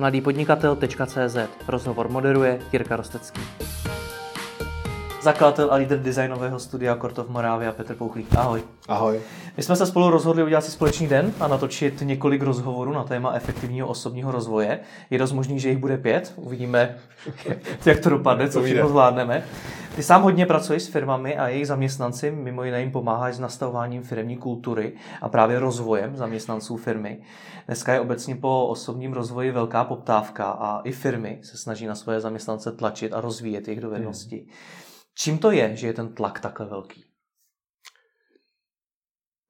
mladýpodnikatel.cz Rozhovor moderuje Jirka Rostecký. Zakladatel a lídr designového studia Kortov Moravia Petr Pouchlík. Ahoj. Ahoj. My jsme se spolu rozhodli udělat si společný den a natočit několik rozhovorů na téma efektivního osobního rozvoje. Je dost možný, že jich bude pět. Uvidíme, jak to dopadne, co všechno zvládneme. Ty sám hodně pracuješ s firmami a jejich zaměstnanci, mimo jiné jim pomáháš s nastavováním firmní kultury a právě rozvojem zaměstnanců firmy. Dneska je obecně po osobním rozvoji velká poptávka a i firmy se snaží na svoje zaměstnance tlačit a rozvíjet jejich dovednosti. Hmm. Čím to je, že je ten tlak takhle velký?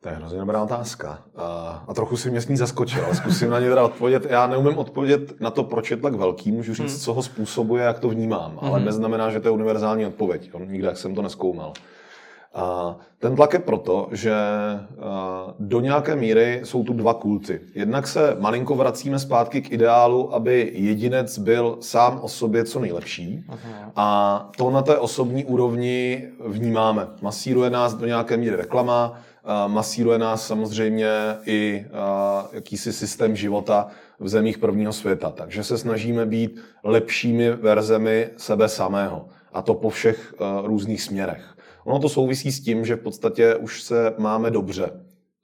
To je hrozně dobrá otázka. A, a trochu si mě s ní zaskočil, ale zkusím na ně teda odpovědět. Já neumím odpovědět na to, proč je tlak velký, můžu říct, hmm. co ho způsobuje, jak to vnímám, ale hmm. neznamená, že to je univerzální odpověď. Nikde jsem to neskoumal. A ten tlak je proto, že do nějaké míry jsou tu dva kulty. Jednak se malinko vracíme zpátky k ideálu, aby jedinec byl sám o sobě co nejlepší. A to na té osobní úrovni vnímáme. Masíruje nás do nějaké míry reklama, masíruje nás samozřejmě i jakýsi systém života v zemích prvního světa. Takže se snažíme být lepšími verzemi sebe samého. A to po všech různých směrech. Ono to souvisí s tím, že v podstatě už se máme dobře.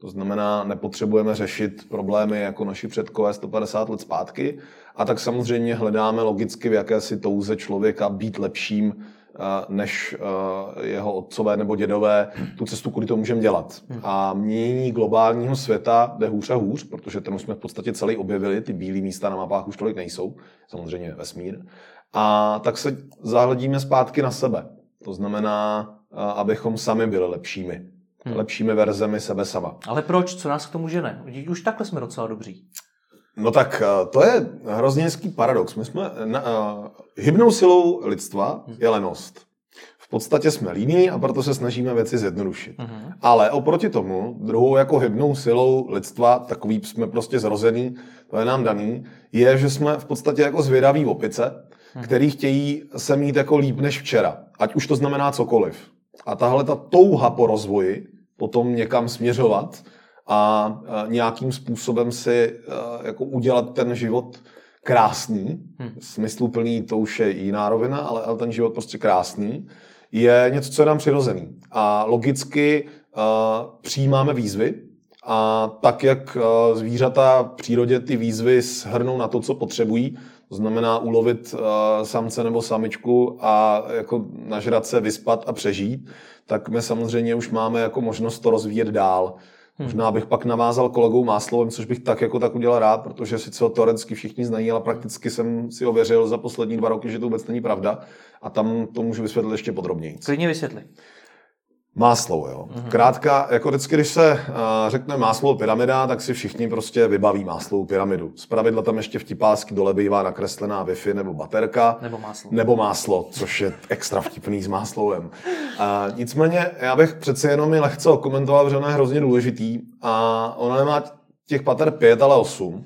To znamená, nepotřebujeme řešit problémy jako naši předkové 150 let zpátky. A tak samozřejmě hledáme logicky v jakési touze člověka být lepším eh, než eh, jeho otcové nebo dědové, tu cestu, kudy to můžeme dělat. A mění globálního světa jde hůř a hůř, protože ten už jsme v podstatě celý objevili, ty bílé místa na mapách už tolik nejsou, samozřejmě vesmír. A tak se zahledíme zpátky na sebe. To znamená, abychom sami byli lepšími. Hmm. Lepšími verzemi sebe sama. Ale proč? Co nás k tomu žene? Už takhle jsme docela dobří. No tak eh, to je hrozně hezký paradox. My jsme, na, uh, hybnou silou lidstva hmm. je lenost. V podstatě jsme líní a proto se snažíme věci zjednodušit. Hmm. Ale oproti tomu, druhou jako hybnou silou lidstva, takový jsme prostě zrozený, to je nám daný, je, že jsme v podstatě jako zvědaví opice, hmm. který chtějí se mít jako líp než včera. Ať už to znamená cokoliv. A tahle ta touha po rozvoji, potom někam směřovat a nějakým způsobem si jako udělat ten život krásný, hmm. smysluplný, to už je jiná rovina, ale, ale ten život prostě krásný, je něco, co je nám přirozený. A logicky uh, přijímáme výzvy a tak, jak uh, zvířata v přírodě ty výzvy shrnou na to, co potřebují, to znamená ulovit uh, samce nebo samičku a jako nažrat se, vyspat a přežít, tak my samozřejmě už máme jako možnost to rozvíjet dál. Hmm. Možná bych pak navázal kolegou Máslovem, což bych tak jako tak udělal rád, protože sice ho teoreticky všichni znají, ale prakticky jsem si ověřil za poslední dva roky, že to vůbec není pravda. A tam to můžu vysvětlit ještě podrobněji. Klidně vysvětli. Máslo, jo. Mm-hmm. Krátka, jako vždycky, když se uh, řekne máslo pyramida, tak si všichni prostě vybaví máslovou pyramidu. Z pravidla tam ještě vtipásky dole bývá nakreslená Wi-Fi nebo baterka. Nebo máslo. Nebo máslo, což je extra vtipný s máslovem. Uh, nicméně, já bych přece jenom je lehce okomentoval, protože ono je hrozně důležitý a ona nemá těch pater pět, ale osm.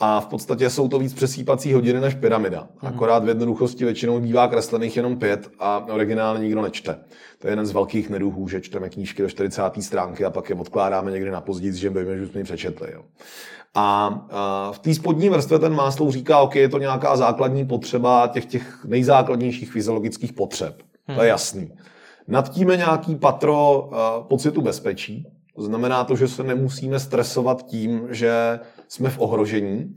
A v podstatě jsou to víc přesýpací hodiny než pyramida. Mhm. Akorát v jednoduchosti většinou bývá kreslených jenom pět a originálně nikdo nečte. To je jeden z velkých neduhů, že čteme knížky do 40. stránky a pak je odkládáme někdy na později, že víme, že jsme ji přečetli. Jo. A, a v té spodní vrstvě ten Máslou říká, OK, je to nějaká základní potřeba těch, těch nejzákladnějších fyziologických potřeb. Hmm. To je mhm. jasný. Nad tím je nějaký patro uh, pocitu bezpečí, to znamená to, že se nemusíme stresovat tím, že jsme v ohrožení.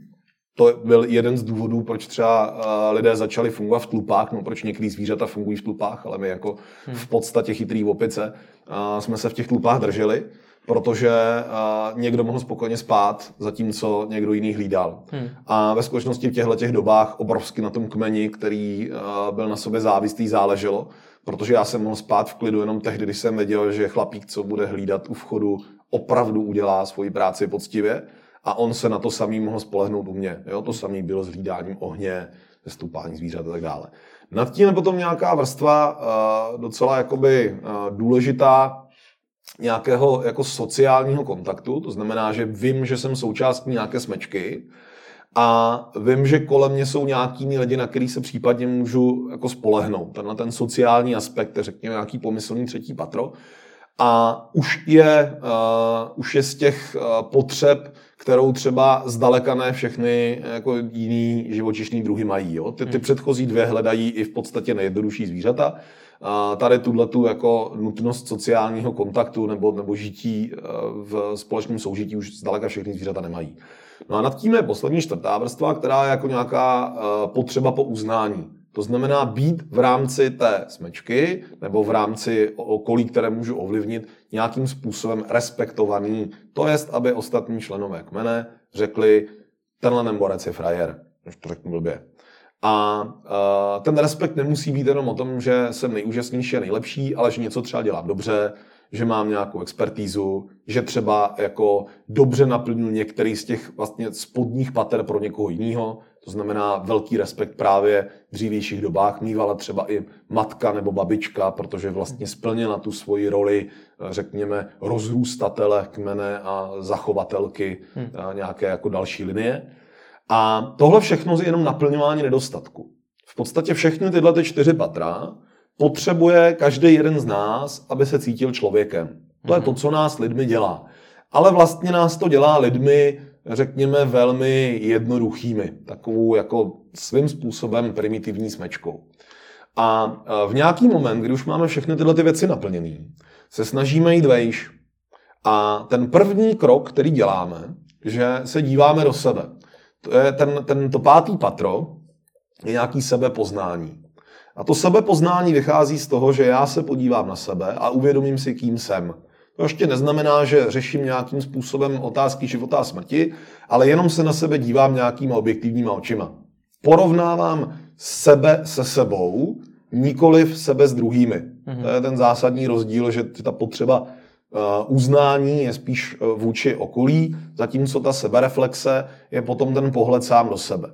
To byl jeden z důvodů, proč třeba eh, lidé začali fungovat v tlupách, no proč některý zvířata fungují v tlupách, ale my jako hmm. v podstatě chytrý opice eh, jsme se v těch tlupách drželi, protože eh, někdo mohl spokojně spát, zatímco někdo jiný hlídal. Hmm. A ve skutečnosti v těchto těch dobách obrovsky na tom kmeni, který byl na sobě závislý, záleželo, protože já jsem mohl spát v klidu jenom tehdy, když jsem věděl, že chlapík, co bude hlídat u vchodu, opravdu udělá svoji práci poctivě a on se na to samý mohl spolehnout u mě. Jo? To samý bylo s hlídáním ohně, stupání zvířat a tak dále. Nad tím je potom nějaká vrstva uh, docela jakoby uh, důležitá nějakého jako sociálního kontaktu, to znamená, že vím, že jsem součástí nějaké smečky, a vím, že kolem mě jsou nějaký lidi, na který se případně můžu jako spolehnout. Ten, ten sociální aspekt, řekněme nějaký pomyslný třetí patro. a už je, uh, už je z těch uh, potřeb, kterou třeba zdaleka ne všechny jako jiný živočišní druhy mají. Jo? Ty, ty hmm. předchozí dvě hledají i v podstatě nejjednodušší zvířata. A tady tuhle tu jako nutnost sociálního kontaktu nebo, nebo žití v společném soužití už zdaleka všechny zvířata nemají. No a nad tím je poslední čtvrtá vrstva, která je jako nějaká potřeba po uznání. To znamená být v rámci té smečky nebo v rámci okolí, které můžu ovlivnit, nějakým způsobem respektovaný. To jest, aby ostatní členové kmene řekli, tenhle nemborec je frajer, už to řeknu blbě. A uh, ten respekt nemusí být jenom o tom, že jsem nejúžasnější a nejlepší, ale že něco třeba dělám dobře, že mám nějakou expertízu, že třeba jako dobře naplňuji některý z těch vlastně spodních pater pro někoho jiného, to znamená velký respekt právě v dřívějších dobách mývala třeba i matka nebo babička, protože vlastně splnila tu svoji roli, řekněme, rozrůstatele kmene a zachovatelky hmm. nějaké jako další linie. A tohle všechno je jenom naplňování nedostatku. V podstatě všechny tyhle ty čtyři patra potřebuje každý jeden z nás, aby se cítil člověkem. To je to, hmm. co nás lidmi dělá. Ale vlastně nás to dělá lidmi řekněme, velmi jednoduchými, takovou jako svým způsobem primitivní smečkou. A v nějaký moment, kdy už máme všechny tyhle ty věci naplněné, se snažíme jít vejš. A ten první krok, který děláme, že se díváme do sebe. To je ten, ten to pátý patro, je nějaký sebepoznání. A to sebepoznání vychází z toho, že já se podívám na sebe a uvědomím si, kým jsem. To ještě neznamená, že řeším nějakým způsobem otázky života a smrti, ale jenom se na sebe dívám nějakýma objektivníma očima. Porovnávám sebe se sebou, nikoli sebe s druhými. Mm-hmm. To je ten zásadní rozdíl, že ta potřeba uh, uznání je spíš uh, vůči okolí, zatímco ta sebereflexe je potom ten pohled sám do sebe.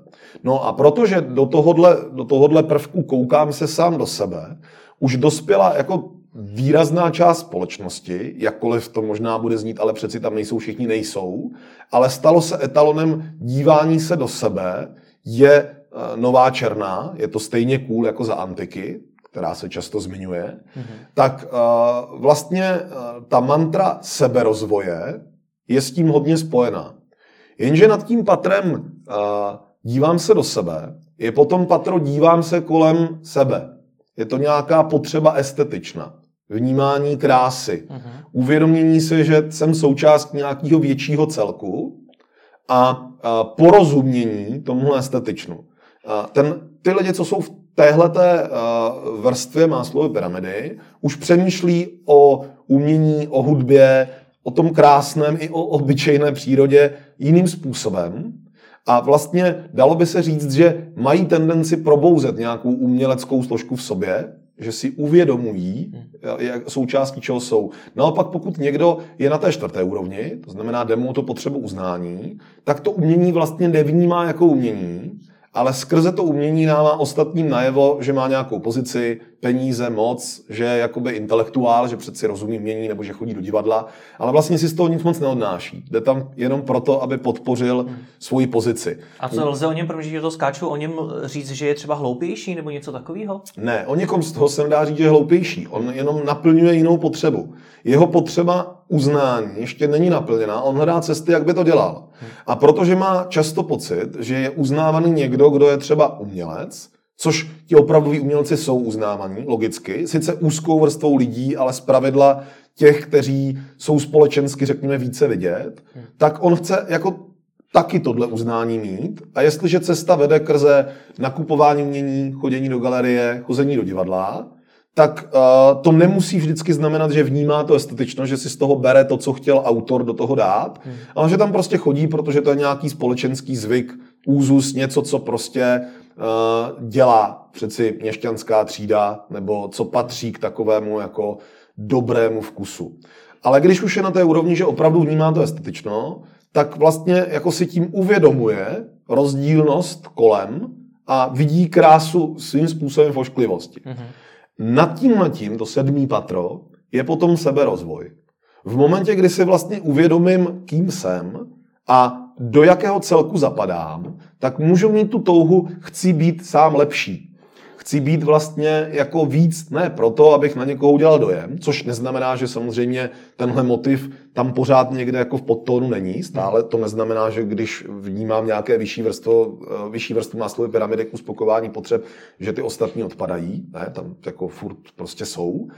No a protože do tohohle, do tohohle prvku koukám se sám do sebe, už dospěla jako výrazná část společnosti, jakkoliv to možná bude znít, ale přeci tam nejsou všichni, nejsou, ale stalo se etalonem dívání se do sebe, je eh, nová černá, je to stejně cool jako za antiky, která se často zmiňuje, mm-hmm. tak uh, vlastně uh, ta mantra seberozvoje je s tím hodně spojená. Jenže nad tím patrem uh, dívám se do sebe, je potom patro dívám se kolem sebe. Je to nějaká potřeba estetičná vnímání krásy, uh-huh. uvědomění si, že jsem součást nějakého většího celku a, a porozumění tomuhle estetičnu. A ten, ty lidi, co jsou v téhleté vrstvě Maslowy pyramidy, už přemýšlí o umění, o hudbě, o tom krásném i o obyčejné přírodě jiným způsobem. A vlastně dalo by se říct, že mají tendenci probouzet nějakou uměleckou složku v sobě, že si uvědomují, hmm. jak součástí čeho jsou. Naopak, pokud někdo je na té čtvrté úrovni, to znamená demo to potřebu uznání, tak to umění vlastně nevnímá jako umění, ale skrze to umění dává ostatním najevo, že má nějakou pozici, peníze, moc, že je jakoby intelektuál, že přeci rozumí mění nebo že chodí do divadla, ale vlastně si z toho nic moc neodnáší. Jde tam jenom proto, aby podpořil hmm. svoji pozici. A co lze o něm, protože že to skáču, o něm říct, že je třeba hloupější nebo něco takového? Ne, o někom z toho se dá říct, že je hloupější. On jenom naplňuje jinou potřebu. Jeho potřeba uznání ještě není naplněná, on hledá cesty, jak by to dělal. Hmm. A protože má často pocit, že je uznávaný někdo, kdo je třeba umělec, což ti opravdoví umělci jsou uznávaní, logicky, sice úzkou vrstvou lidí, ale z pravidla těch, kteří jsou společensky, řekněme, více vidět, hmm. tak on chce jako taky tohle uznání mít. A jestliže cesta vede krze nakupování umění, chodění do galerie, chození do divadla, tak uh, to nemusí vždycky znamenat, že vnímá to estetično, že si z toho bere to, co chtěl autor do toho dát, hmm. ale že tam prostě chodí, protože to je nějaký společenský zvyk, úzus, něco, co prostě dělá přeci měšťanská třída, nebo co patří k takovému jako dobrému vkusu. Ale když už je na té úrovni, že opravdu vnímá to estetično, tak vlastně jako si tím uvědomuje rozdílnost kolem a vidí krásu svým způsobem v ošklivosti. Mm-hmm. Nad tím, nad tím, to sedmý patro, je potom seberozvoj. V momentě, kdy si vlastně uvědomím, kým jsem a do jakého celku zapadám, tak můžu mít tu touhu, chci být sám lepší. chci být vlastně jako víc, ne proto, abych na někoho udělal dojem, což neznamená, že samozřejmě tenhle motiv tam pořád někde jako v podtónu není. Stále to neznamená, že když vnímám nějaké vyšší vrstvo, eh, vyšší vrstvu náslovy pyramidy k uspokojování potřeb, že ty ostatní odpadají. Ne, tam jako furt prostě jsou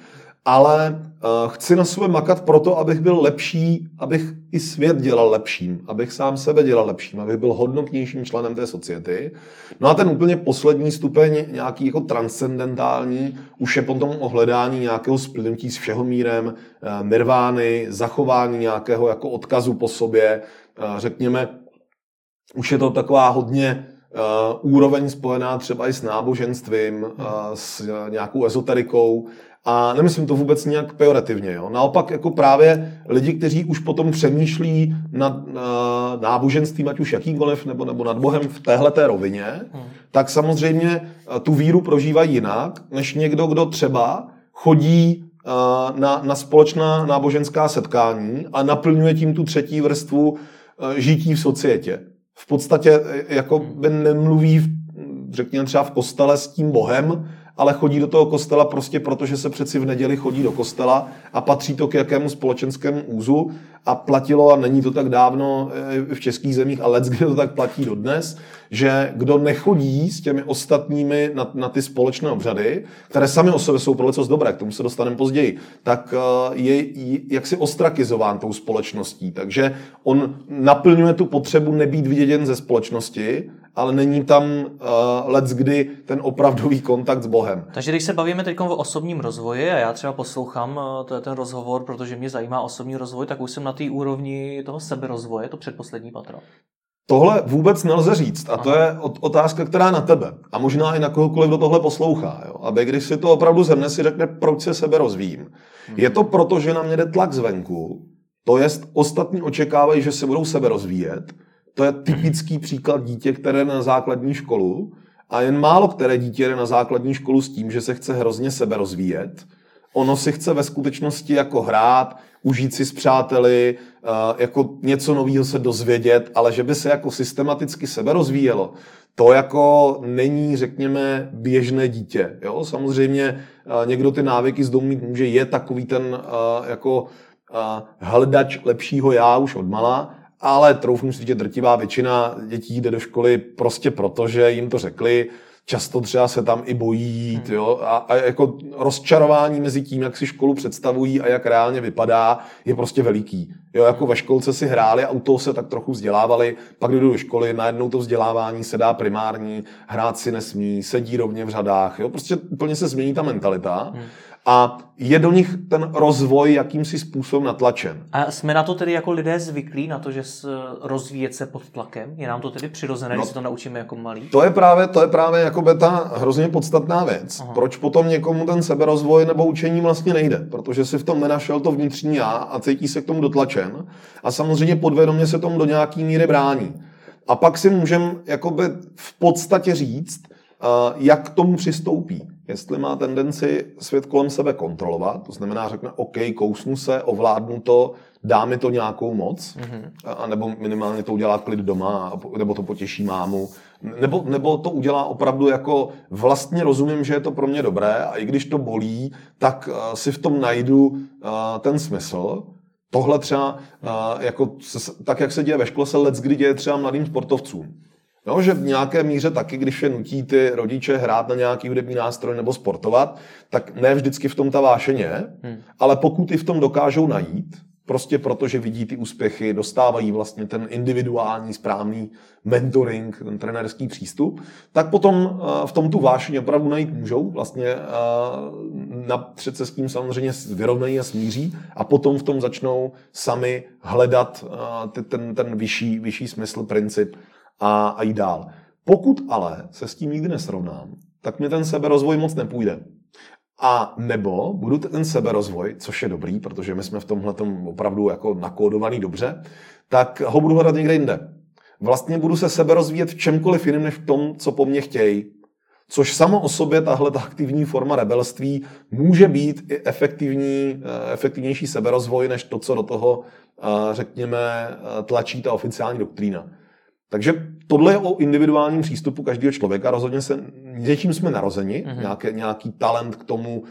ale uh, chci na sobě makat proto, abych byl lepší, abych i svět dělal lepším, abych sám sebe dělal lepším, abych byl hodnotnějším členem té society. No a ten úplně poslední stupeň, nějaký jako transcendentální, už je potom ohledání nějakého splynutí s všeho mírem, uh, nirvány, zachování nějakého jako odkazu po sobě, uh, řekněme, už je to taková hodně Uh, úroveň spojená třeba i s náboženstvím, uh, s uh, nějakou ezoterikou, a nemyslím to vůbec nějak pejorativně. Jo? Naopak jako právě lidi, kteří už potom přemýšlí nad náboženstvím, ať už jakýkoliv, nebo, nebo nad Bohem v téhleté rovině, hmm. tak samozřejmě uh, tu víru prožívají jinak, než někdo, kdo třeba chodí uh, na, na společná náboženská setkání a naplňuje tím tu třetí vrstvu uh, žití v societě. V podstatě jako by nemluví, řekněme třeba v kostele s tím Bohem, ale chodí do toho kostela prostě proto, že se přeci v neděli chodí do kostela a patří to k jakému společenskému úzu a platilo, a není to tak dávno eh, v českých zemích, ale kde to tak platí dodnes, že kdo nechodí s těmi ostatními na, na ty společné obřady, které sami o sobě jsou pro dobré, dobré, k tomu se dostaneme později, tak eh, je jaksi ostrakizován tou společností. Takže on naplňuje tu potřebu nebýt viděn ze společnosti ale není tam uh, let kdy ten opravdový kontakt s Bohem. Takže když se bavíme teď o osobním rozvoji a já třeba poslouchám uh, to je ten rozhovor, protože mě zajímá osobní rozvoj, tak už jsem na té úrovni toho seberozvoje, to předposlední patro. Tohle vůbec nelze říct a to Aha. je otázka, která na tebe a možná i na kohokoliv, kdo tohle poslouchá. Jo? Aby když si to opravdu zhrne, si řekne, proč se sebe rozvíjím. Hmm. Je to proto, že na mě jde tlak zvenku, to jest ostatní očekávají, že se budou sebe rozvíjet, to je typický příklad dítě, které jde na základní školu a jen málo které dítě jde na základní školu s tím, že se chce hrozně sebe rozvíjet. Ono si chce ve skutečnosti jako hrát, užít si s přáteli, eh, jako něco nového se dozvědět, ale že by se jako systematicky sebe rozvíjelo, to jako není, řekněme, běžné dítě. Jo? Samozřejmě eh, někdo ty návyky z domu mít může, je takový ten eh, jako hledač lepšího já už od mala, ale troufnu si, že drtivá většina dětí jde do školy prostě proto, že jim to řekli, často třeba se tam i bojí jít, hmm. jo, a, a jako rozčarování mezi tím, jak si školu představují a jak reálně vypadá, je prostě veliký. Jo, jako ve školce si hráli a u toho se tak trochu vzdělávali, pak jdou do školy, najednou to vzdělávání se dá primární, hrát si nesmí, sedí rovně v řadách, jo, prostě úplně se změní ta mentalita. Hmm a je do nich ten rozvoj jakýmsi způsobem natlačen. A jsme na to tedy jako lidé zvyklí, na to, že rozvíjet se pod tlakem? Je nám to tedy přirozené, no, když se to naučíme jako malí? To je právě, to je právě jako beta hrozně podstatná věc. Aha. Proč potom někomu ten seberozvoj nebo učení vlastně nejde? Protože si v tom nenašel to vnitřní já a cítí se k tomu dotlačen a samozřejmě podvědomě se tomu do nějaký míry brání. A pak si můžeme jakoby v podstatě říct, jak k tomu přistoupí jestli má tendenci svět kolem sebe kontrolovat, to znamená řekne, OK, kousnu se, ovládnu to, dá mi to nějakou moc, mm-hmm. a nebo minimálně to udělá klid doma, nebo to potěší mámu, nebo, nebo to udělá opravdu jako vlastně rozumím, že je to pro mě dobré a i když to bolí, tak uh, si v tom najdu uh, ten smysl. Tohle třeba, uh, jako, tak jak se děje ve škole, se let kdy děje třeba mladým sportovcům. Jo, že v nějaké míře taky, když je nutí ty rodiče hrát na nějaký hudební nástroj nebo sportovat, tak ne vždycky v tom ta vášeň je, hmm. ale pokud i v tom dokážou najít, prostě protože vidí ty úspěchy, dostávají vlastně ten individuální správný mentoring, ten trenerský přístup, tak potom eh, v tom tu vášeň opravdu najít můžou, vlastně eh, napřed se s tím samozřejmě vyrovnají a smíří a potom v tom začnou sami hledat eh, ten, ten vyšší, vyšší smysl, princip a, a jít dál. Pokud ale se s tím nikdy nesrovnám, tak mi ten seberozvoj moc nepůjde. A nebo budu ten seberozvoj, což je dobrý, protože my jsme v tomhle opravdu jako nakódovaný dobře, tak ho budu hledat někde jinde. Vlastně budu se sebe rozvíjet v čemkoliv jiném, než v tom, co po mně chtějí. Což samo o sobě tahle aktivní forma rebelství může být i efektivní, eh, efektivnější seberozvoj, než to, co do toho, eh, řekněme, eh, tlačí ta oficiální doktrína. Takže tohle je o individuálním přístupu každého člověka. Rozhodně se něčím jsme narozeni, mm-hmm. nějaký, nějaký talent k tomu uh,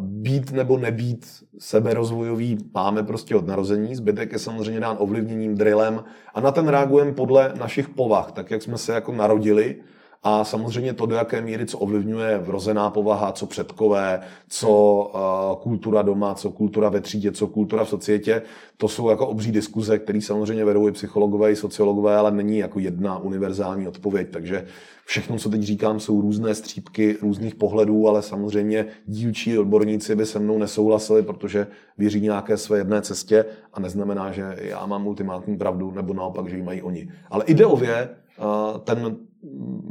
být nebo nebýt seberozvojový máme prostě od narození. Zbytek je samozřejmě dán ovlivněním, drillem a na ten reagujeme podle našich povah, tak jak jsme se jako narodili a samozřejmě to, do jaké míry, co ovlivňuje vrozená povaha, co předkové, co uh, kultura doma, co kultura ve třídě, co kultura v societě, to jsou jako obří diskuze, které samozřejmě vedou i psychologové, i sociologové, ale není jako jedna univerzální odpověď. Takže všechno, co teď říkám, jsou různé střípky různých pohledů, ale samozřejmě dílčí odborníci by se mnou nesouhlasili, protože věří nějaké své jedné cestě a neznamená, že já mám ultimátní pravdu, nebo naopak, že ji mají oni. Ale ideově ten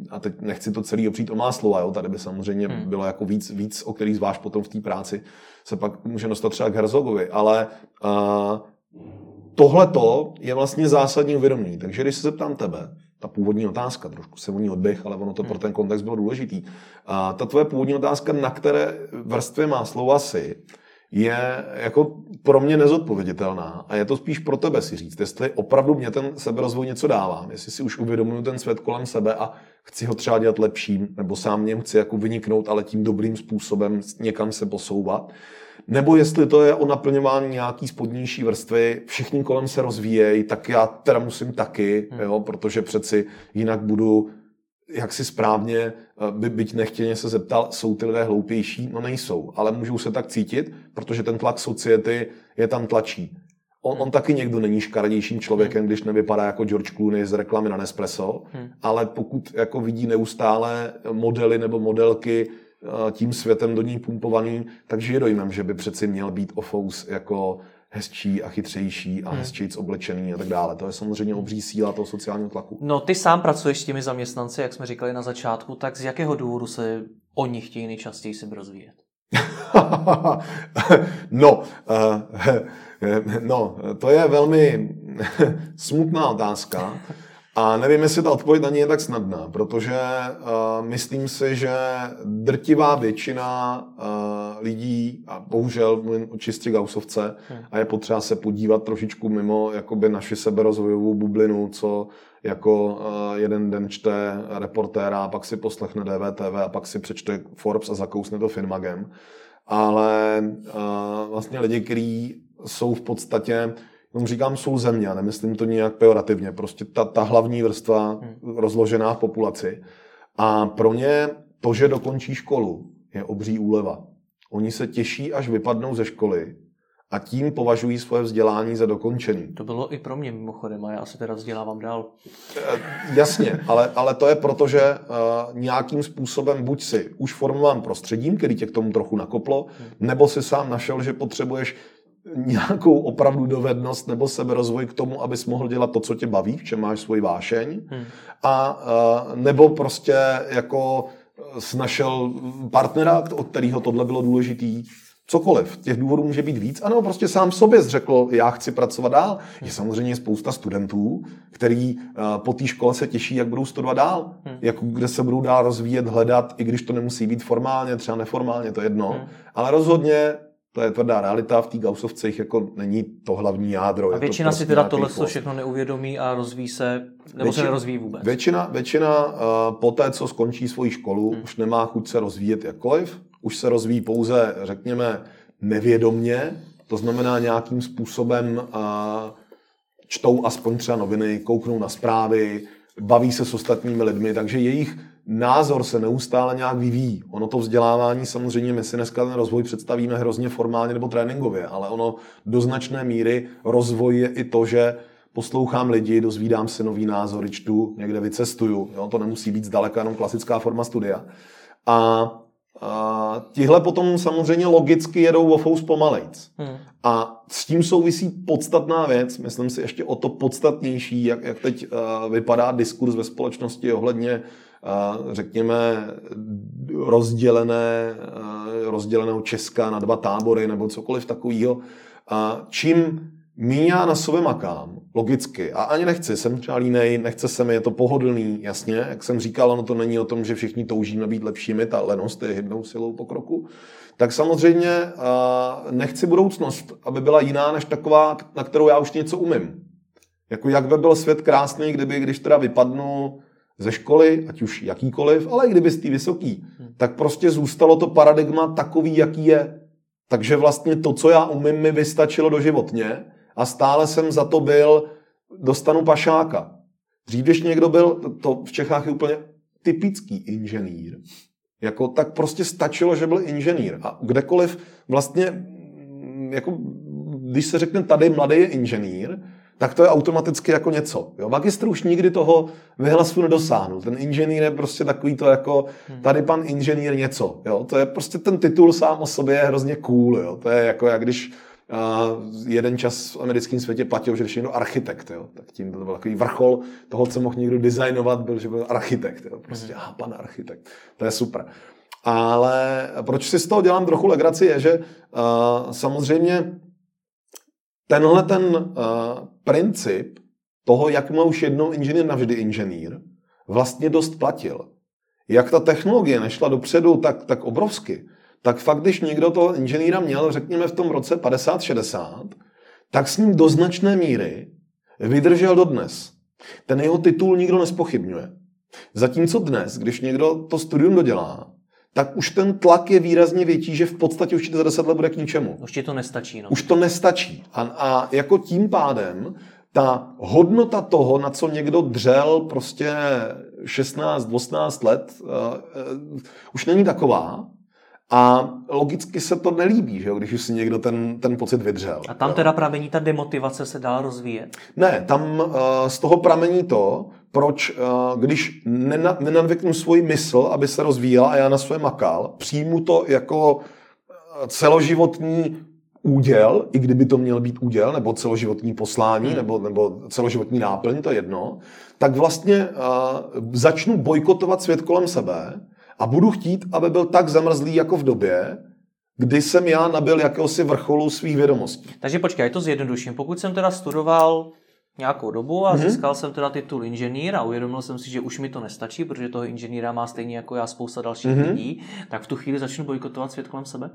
a teď nechci to celý opřít o má slova, jo, tady by samozřejmě hmm. bylo jako víc, víc, o kterých zvlášť potom v té práci se pak může dostat třeba k Herzogovi, ale uh, tohleto je vlastně zásadní uvědomění. Takže když se zeptám tebe, ta původní otázka, trošku se o ní odbych, ale ono to hmm. pro ten kontext bylo důležitý. A ta tvoje původní otázka, na které vrstvě má slova si, je jako pro mě nezodpověditelná. A je to spíš pro tebe si říct, jestli opravdu mě ten seberozvoj něco dává, jestli si už uvědomuju ten svět kolem sebe a chci ho třeba dělat lepším, nebo sám něm chci jako vyniknout, ale tím dobrým způsobem někam se posouvat, nebo jestli to je o naplňování nějaký spodnější vrstvy, všichni kolem se rozvíjejí, tak já teda musím taky, hmm. jo, protože přeci jinak budu jak si správně, eh, by, byť nechtěně se zeptal, jsou ty lidé hloupější? No nejsou, ale můžou se tak cítit, protože ten tlak society je tam tlačí. On, on taky někdo není škaredějším člověkem, když nevypadá jako George Clooney z reklamy na Nespresso, hmm. ale pokud jako vidí neustále modely nebo modelky eh, tím světem do ní pumpovaný, takže je dojmem, že by přeci měl být ofous jako hezčí a chytřejší a hmm. hezčíc oblečený a tak dále. To je samozřejmě obří síla toho sociálního tlaku. No, ty sám pracuješ s těmi zaměstnanci, jak jsme říkali na začátku, tak z jakého důvodu se oni chtějí nejčastěji se rozvíjet? no, uh, no, to je velmi smutná otázka. A nevím, jestli ta odpověď na ní je tak snadná, protože uh, myslím si, že drtivá většina uh, lidí, a bohužel mluvím o čistě gausovce, hmm. a je potřeba se podívat trošičku mimo jakoby naši seberozvojovou bublinu, co jako uh, jeden den čte reportéra, a pak si poslechne DVTV a pak si přečte Forbes a zakousne to Finmagem. Ale uh, vlastně lidi, kteří jsou v podstatě tomu říkám jsou země, nemyslím to nějak pejorativně, prostě ta, ta hlavní vrstva hmm. rozložená v populaci. A pro ně to, že dokončí školu, je obří úleva. Oni se těší, až vypadnou ze školy a tím považují svoje vzdělání za dokončený. To bylo i pro mě mimochodem a já se teda vzdělávám dál. E, jasně, ale, ale to je proto, že uh, nějakým způsobem buď si už formován prostředím, který tě k tomu trochu nakoplo, hmm. nebo si sám našel, že potřebuješ nějakou opravdu dovednost nebo seberozvoj k tomu, abys mohl dělat to, co tě baví, v čem máš svoji vášeň. Hmm. A nebo prostě jako snašel partnera, od kterého tohle bylo důležitý, cokoliv. Těch důvodů může být víc, anebo prostě sám sobě zřekl, já chci pracovat dál. Je samozřejmě spousta studentů, který po té škole se těší, jak budou studovat dál, hmm. jako kde se budou dál rozvíjet, hledat, i když to nemusí být formálně, třeba neformálně, to je jedno. Hmm. Ale rozhodně to je tvrdá realita, v té Gaussovce jich jako není to hlavní jádro. A většina prostě si teda tohle všechno neuvědomí a rozvíjí se, nebo většina, se nerozvíjí vůbec? Většina, většina uh, po té, co skončí svoji školu, hmm. už nemá chuť se rozvíjet jakkoliv, už se rozvíjí pouze, řekněme, nevědomně, to znamená nějakým způsobem uh, čtou aspoň třeba noviny, kouknou na zprávy, baví se s ostatními lidmi, takže jejich názor se neustále nějak vyvíjí. Ono to vzdělávání samozřejmě, my si dneska ten rozvoj představíme hrozně formálně nebo tréninkově, ale ono do značné míry rozvoj je i to, že poslouchám lidi, dozvídám se nový názory, čtu, někde vycestuju. Jo? To nemusí být zdaleka jenom klasická forma studia. A a tihle potom samozřejmě logicky jedou o fous pomalejc. Hmm. A s tím souvisí podstatná věc, myslím si ještě o to podstatnější, jak, jak teď uh, vypadá diskurs ve společnosti ohledně řekněme, rozdělené, rozděleného Česka na dva tábory nebo cokoliv takového. Čím míň já na sobě makám, logicky, a ani nechci, jsem třeba línej, nechce se mi, je to pohodlný, jasně, jak jsem říkal, ono to není o tom, že všichni toužíme být lepšími, ta lenost je jednou silou pokroku, tak samozřejmě nechci budoucnost, aby byla jiná než taková, na kterou já už něco umím. Jako jak by byl svět krásný, kdyby, když teda vypadnu ze školy, ať už jakýkoliv, ale i kdyby z té vysoký, hmm. tak prostě zůstalo to paradigma takový, jaký je. Takže vlastně to, co já umím, mi vystačilo do životně a stále jsem za to byl, dostanu pašáka. Dřív, když někdo byl, to v Čechách je úplně typický inženýr, jako, tak prostě stačilo, že byl inženýr. A kdekoliv vlastně, jako, když se řekne tady mladý je inženýr, tak to je automaticky jako něco. Jo? Magistr už nikdy toho vyhlasu nedosáhnul. Ten inženýr je prostě takový to jako, hmm. tady pan inženýr něco. Jo? To je prostě ten titul sám o sobě je hrozně cool. Jo? To je jako, jak když uh, jeden čas v americkém světě platil, že všechno architekt. Jo? Tak tím to byl takový vrchol toho, co mohl někdo designovat, byl, že byl architekt. Jo? Prostě, aha, pan architekt. To je super. Ale proč si z toho dělám trochu legraci, je, že uh, samozřejmě tenhle ten uh, princip toho, jak má už jednou inženýr navždy inženýr, vlastně dost platil. Jak ta technologie nešla dopředu tak, tak obrovsky, tak fakt, když někdo toho inženýra měl, řekněme v tom roce 50-60, tak s ním do značné míry vydržel dodnes. Ten jeho titul nikdo nespochybňuje. Zatímco dnes, když někdo to studium dodělá, tak už ten tlak je výrazně větší, že v podstatě už za 10 let bude k ničemu. Už ti to nestačí. No. Už to nestačí. A, a jako tím pádem ta hodnota toho, na co někdo dřel prostě 16, 18 let, uh, uh, už není taková, a logicky se to nelíbí, že jo, když už si někdo ten, ten pocit vydřel. A tam jo. teda pramení ta demotivace se dál rozvíjet? Ne, tam uh, z toho pramení to, proč, uh, když nena, nenadvyknu svoji mysl, aby se rozvíjela a já na své makal, přijmu to jako celoživotní úděl, i kdyby to měl být úděl, nebo celoživotní poslání, hmm. nebo, nebo celoživotní náplň, to jedno, tak vlastně uh, začnu bojkotovat svět kolem sebe a budu chtít, aby byl tak zamrzlý jako v době, kdy jsem já nabil jakéhosi vrcholu svých vědomostí. Takže počkej, to zjednoduším. Pokud jsem teda studoval nějakou dobu a mm-hmm. získal jsem teda titul inženýr a uvědomil jsem si, že už mi to nestačí, protože toho inženýra má stejně jako já spousta dalších mm-hmm. lidí, tak v tu chvíli začnu bojkotovat svět kolem sebe?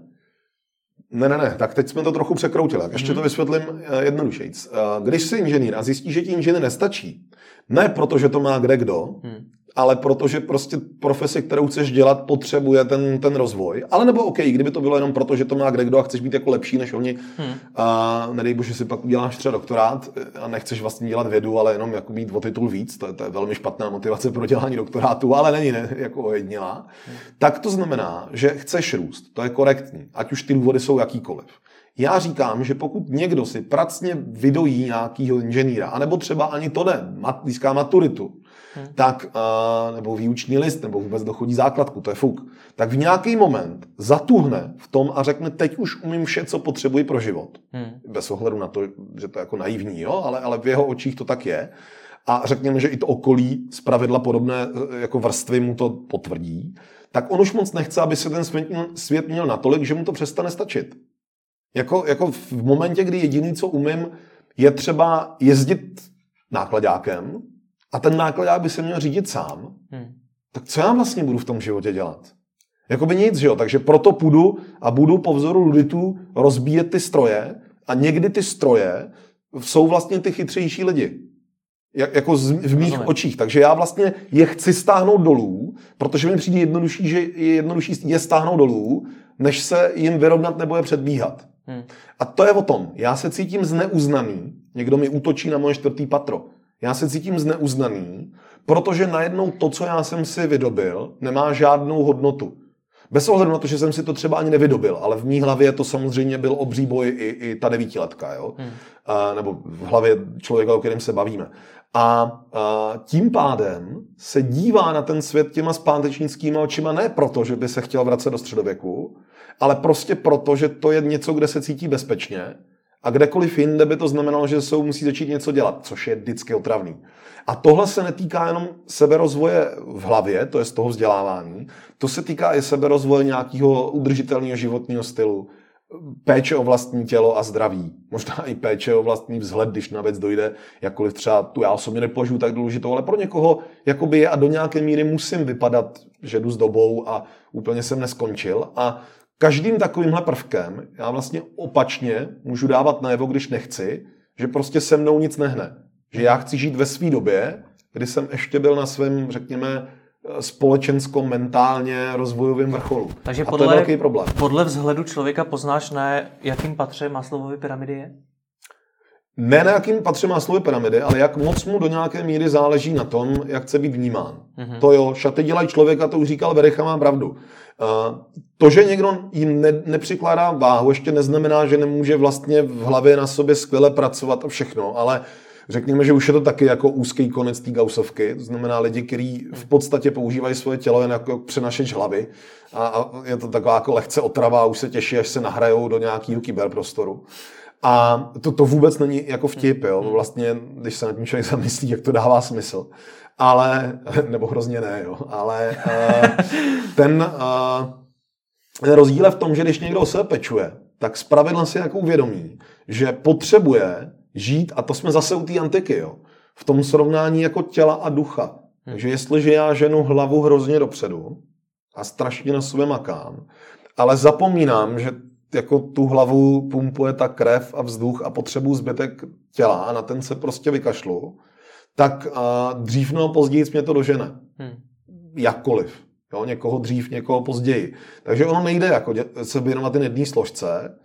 Ne, ne, ne, tak teď jsme to trochu překroutili. Ještě mm-hmm. to vysvětlím eh, jednodušejíc. Eh, když jsi inženýr a zjistíš, že ti inženýr nestačí, ne proto, že to má kde kdo, hmm ale protože prostě profesi, kterou chceš dělat, potřebuje ten, ten rozvoj. Ale nebo OK, kdyby to bylo jenom proto, že to má kde kdo a chceš být jako lepší než oni, hmm. a nedej bože si pak uděláš třeba doktorát a nechceš vlastně dělat vědu, ale jenom jako mít o titul víc, to, to je velmi špatná motivace pro dělání doktorátu, ale není ne, jako ojednělá, hmm. tak to znamená, že chceš růst, to je korektní, ať už ty důvody jsou jakýkoliv. Já říkám, že pokud někdo si pracně vydojí nějakýho inženýra, anebo třeba ani to ne, získá maturitu, hmm. tak, uh, nebo výuční list, nebo vůbec dochodí základku, to je fuk, tak v nějaký moment zatuhne v tom a řekne, teď už umím vše, co potřebuji pro život. Hmm. Bez ohledu na to, že to je jako naivní, jo? Ale, ale v jeho očích to tak je. A řekněme, že i to okolí z pravidla podobné e, jako vrstvy mu to potvrdí, tak on už moc nechce, aby se ten svět měl, svět měl natolik, že mu to přestane stačit. Jako, jako v momentě, kdy jediný, co umím, je třeba jezdit nákladákem, a ten nákladák by se měl řídit sám, hmm. tak co já vlastně budu v tom životě dělat? Jakoby nic, že jo? Takže proto půjdu a budu po vzoru luditů rozbíjet ty stroje a někdy ty stroje jsou vlastně ty chytřejší lidi. Jak, jako z, v mých Rozumím. očích. Takže já vlastně je chci stáhnout dolů, protože mi přijde jednodušší, že je jednodušší je stáhnout dolů, než se jim vyrovnat nebo je předbíhat. Hmm. A to je o tom. Já se cítím zneuznaný. Někdo mi útočí na moje čtvrtý patro. Já se cítím zneuznaný, protože najednou to, co já jsem si vydobil, nemá žádnou hodnotu. Bez ohledu na to, že jsem si to třeba ani nevydobil, ale v mý hlavě to samozřejmě byl obří boj i, i ta devítiletka, jo? Hmm. A, nebo v hlavě člověka, o kterém se bavíme. A, a tím pádem se dívá na ten svět těma zpátečnickýma očima ne proto, že by se chtěl vracet do středověku, ale prostě proto, že to je něco, kde se cítí bezpečně a kdekoliv jinde by to znamenalo, že se musí začít něco dělat, což je vždycky otravný. A tohle se netýká jenom seberozvoje v hlavě, to je z toho vzdělávání, to se týká i seberozvoje nějakého udržitelného životního stylu, péče o vlastní tělo a zdraví. Možná i péče o vlastní vzhled, když na věc dojde, jakkoliv třeba tu já osobně nepovažuji tak důležitou, ale pro někoho jakoby je a do nějaké míry musím vypadat, že jdu s dobou a úplně jsem neskončil. A každým takovýmhle prvkem já vlastně opačně můžu dávat najevo, když nechci, že prostě se mnou nic nehne. Že já chci žít ve své době kdy jsem ještě byl na svém, řekněme, společensko-mentálně rozvojovým vrcholu. Takže a podle, to je velký problém. podle vzhledu člověka poznáš, na jakým patře Maslowovy pyramidy je? Ne na jakým patří Maslowy pyramidy, ale jak moc mu do nějaké míry záleží na tom, jak chce být vnímán. Mm-hmm. To jo, šaty dělají člověka, to už říkal Verecha, má pravdu. Uh, to, že někdo jim ne, nepřikládá váhu, ještě neznamená, že nemůže vlastně v hlavě na sobě skvěle pracovat a všechno, ale řekněme, že už je to taky jako úzký konec té gausovky, to znamená lidi, kteří v podstatě používají svoje tělo jen jako přenašeč hlavy a, a je to taková jako lehce otrava a už se těší, až se nahrajou do nějakého kyberprostoru. A to, to vůbec není jako vtip, jo. Vlastně, když se na tím člověk zamyslí, jak to dává smysl. Ale, nebo hrozně ne, jo. Ale uh, ten, uh, ten rozdíl je v tom, že když někdo sebe pečuje, tak zpravidla si jako uvědomí, že potřebuje žít, a to jsme zase u té antiky, jo, v tom srovnání jako těla a ducha. Hmm. Takže jestliže já ženu hlavu hrozně dopředu a strašně na sobě makám, ale zapomínám, že jako tu hlavu pumpuje ta krev a vzduch a potřebu zbytek těla a na ten se prostě vykašlu, tak a dřív nebo později mě to dožene. Hmm. Jakkoliv. Jo, někoho dřív, někoho později. Takže ono nejde jako se věnovat jen jedné složce,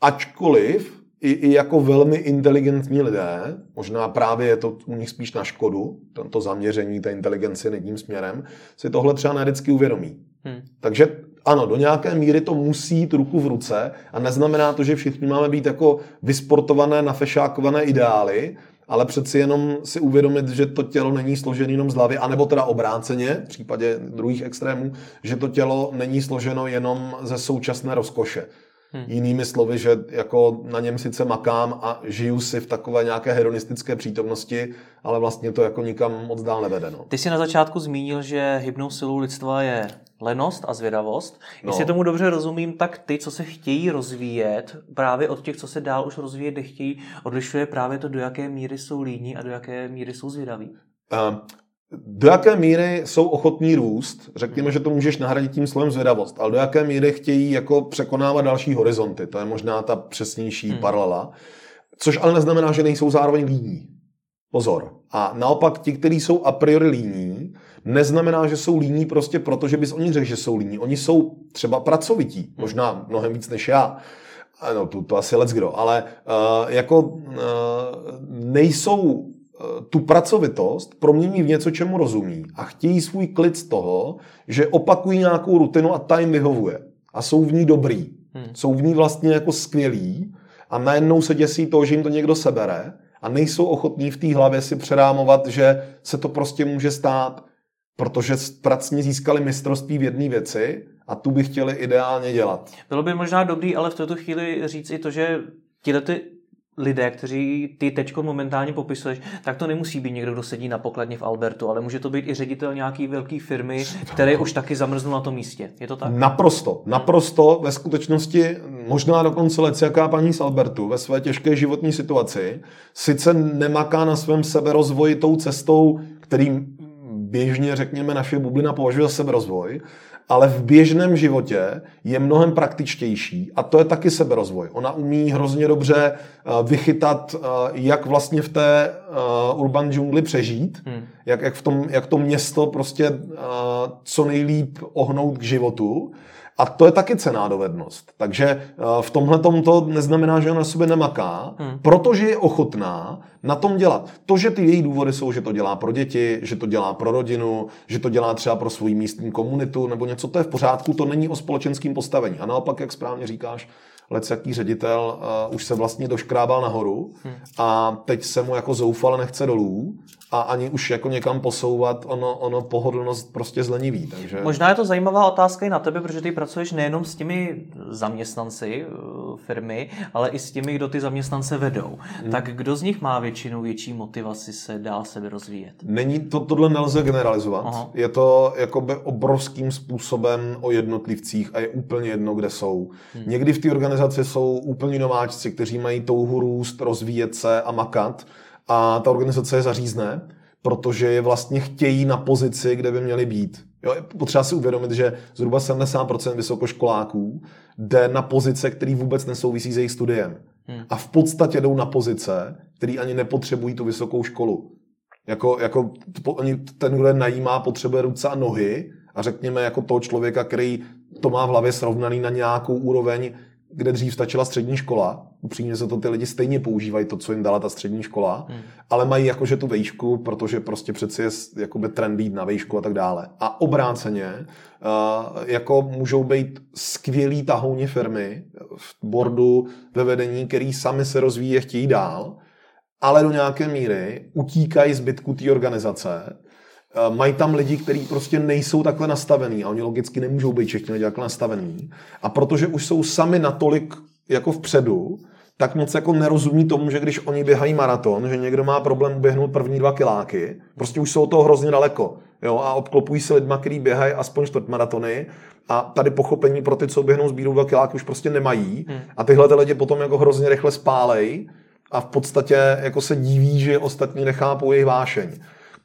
ačkoliv i, i jako velmi inteligentní lidé, možná právě je to u nich spíš na škodu, to zaměření té inteligence jedním směrem, si tohle třeba nevždycky uvědomí. Hmm. Takže ano, do nějaké míry to musí jít ruku v ruce a neznamená to, že všichni máme být jako vysportované, nafešákované ideály, ale přeci jenom si uvědomit, že to tělo není složené jenom z hlavy, anebo teda obráceně, v případě druhých extrémů, že to tělo není složeno jenom ze současné rozkoše. Hmm. Jinými slovy, že jako na něm sice makám a žiju si v takové nějaké hedonistické přítomnosti, ale vlastně to jako nikam moc dál nevede. No. Ty jsi na začátku zmínil, že hybnou silou lidstva je lenost a zvědavost. No. Jestli tomu dobře rozumím, tak ty, co se chtějí rozvíjet, právě od těch, co se dál už rozvíjet nechtějí, odlišuje právě to, do jaké míry jsou líní a do jaké míry jsou zvědaví. Uh, do jaké míry jsou ochotní růst, řekněme, že to můžeš nahradit tím slovem zvědavost, ale do jaké míry chtějí jako překonávat další horizonty, to je možná ta přesnější hmm. paralela, což ale neznamená, že nejsou zároveň líní. Pozor. A naopak ti, kteří jsou a priori líní, neznamená, že jsou líní prostě proto, že bys oni řekl, že jsou líní. Oni jsou třeba pracovití, možná mnohem víc než já. Ano, to, to asi let's kdo, ale uh, jako uh, nejsou tu pracovitost promění v něco, čemu rozumí a chtějí svůj klid z toho, že opakují nějakou rutinu a ta jim vyhovuje. A jsou v ní dobrý. Hmm. Jsou v ní vlastně jako skvělí a najednou se děsí toho, že jim to někdo sebere a nejsou ochotní v té hlavě si přerámovat, že se to prostě může stát, protože pracně získali mistrovství v jedné věci a tu by chtěli ideálně dělat. Bylo by možná dobrý, ale v této chvíli říct i to, že tyhle ty lidé, kteří ty teď momentálně popisuješ, tak to nemusí být někdo, kdo sedí na pokladně v Albertu, ale může to být i ředitel nějaký velké firmy, který už taky zamrznul na tom místě. Je to tak? Naprosto, naprosto. Ve skutečnosti možná dokonce jaká paní z Albertu ve své těžké životní situaci sice nemaká na svém seberozvoji tou cestou, kterým běžně, řekněme, naše bublina považuje za seberozvoj, ale v běžném životě je mnohem praktičtější a to je taky seberozvoj. Ona umí hrozně dobře eh, vychytat, eh, jak vlastně v té eh, urban džungli přežít, hmm. jak, jak, v tom, jak to město prostě co nejlíp ohnout k životu a to je taky cená dovednost. Takže eh, v tomhle to neznamená, že ona na sobě nemaká, hmm. protože je ochotná na tom dělat. To, že ty její důvody jsou, že to dělá pro děti, že to dělá pro rodinu, že to dělá třeba pro svou místní komunitu nebo něco, to je v pořádku, to není o společenském postavení. A naopak, jak správně říkáš, lec jaký ředitel uh, už se vlastně doškrábal nahoru hmm. a teď se mu jako zoufale nechce dolů a ani už jako někam posouvat, ono, ono pohodlnost prostě zleniví. Takže... Možná je to zajímavá otázka i na tebe, protože ty pracuješ nejenom s těmi zaměstnanci eh, firmy, ale i s těmi, kdo ty zaměstnance vedou. Hmm. Tak kdo z nich má většinou větší motivaci se dál sebe rozvíjet? Není to, tohle nelze generalizovat. Aha. Je to jakoby obrovským způsobem o jednotlivcích a je úplně jedno, kde jsou. Hmm. Někdy v té organizaci jsou úplně nováčci, kteří mají touhu růst, rozvíjet se a makat a ta organizace je zařízne, protože je vlastně chtějí na pozici, kde by měli být. Jo, potřeba si uvědomit, že zhruba 70% vysokoškoláků jde na pozice, které vůbec nesouvisí s jejich studiem. Hmm. A v podstatě jdou na pozice, které ani nepotřebují tu vysokou školu. Jako, jako ten, kdo je najímá, potřebuje ruce a nohy a řekněme jako toho člověka, který to má v hlavě srovnaný na nějakou úroveň, kde dřív stačila střední škola, upřímně se to ty lidi stejně používají, to, co jim dala ta střední škola, hmm. ale mají jakože tu vejšku, protože prostě přeci je jakoby trend jít na vejšku a tak dále. A obráceně, uh, jako můžou být skvělí tahouni firmy v bordu ve vedení, který sami se rozvíjí a chtějí dál, ale do nějaké míry utíkají zbytku té organizace, Eh, mají tam lidi, kteří prostě nejsou takhle nastavení a oni logicky nemůžou být všichni lidi takhle nastavení. A protože už jsou sami natolik jako vpředu, tak moc jako nerozumí tomu, že když oni běhají maraton, že někdo má problém uběhnout první dva kiláky, prostě už jsou toho hrozně daleko. Jo, a obklopují se lidma, kteří běhají aspoň čtvrt maratony a tady pochopení pro ty, co běhnou sbírou dva kiláky, už prostě nemají. Hmm. A tyhle ty lidi potom jako hrozně rychle spálej a v podstatě jako se diví, že ostatní nechápou jejich vášeň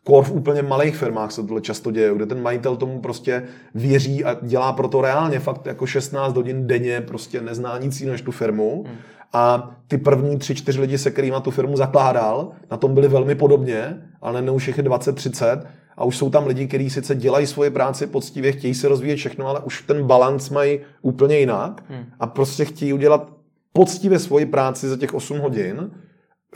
kor v úplně malých firmách se tohle často děje, kde ten majitel tomu prostě věří a dělá proto reálně fakt jako 16 hodin denně, prostě nezná nic jiného než tu firmu. Hmm. A ty první tři, čtyři lidi, se kterými tu firmu zakládal, na tom byli velmi podobně, ale ne už je 20-30 a už jsou tam lidi, kteří sice dělají svoje práci poctivě, chtějí se rozvíjet všechno, ale už ten balans mají úplně jinak hmm. a prostě chtějí udělat poctivě svoji práci za těch 8 hodin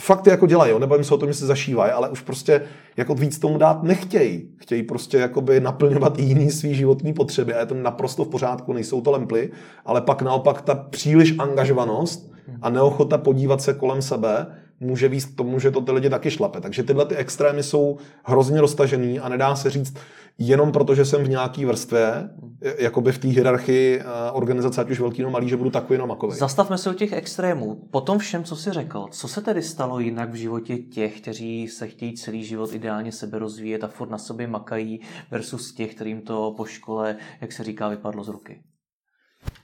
fakt jako dělají, jo? nebojím se o tom, že se zašívají, ale už prostě jako víc tomu dát nechtějí. Chtějí prostě jakoby naplňovat jiný svý životní potřeby a je to naprosto v pořádku, nejsou to lemply, ale pak naopak ta příliš angažovanost a neochota podívat se kolem sebe může víc k tomu, že to ty lidi taky šlape. Takže tyhle ty extrémy jsou hrozně roztažený a nedá se říct, jenom protože jsem v nějaký vrstvě, jakoby v té hierarchii eh, organizace, ať už velký nebo malý, že budu takový nebo makový. Zastavme se u těch extrémů. Po tom všem, co jsi řekl, co se tedy stalo jinak v životě těch, kteří se chtějí celý život ideálně sebe rozvíjet a furt na sobě makají versus těch, kterým to po škole, jak se říká, vypadlo z ruky?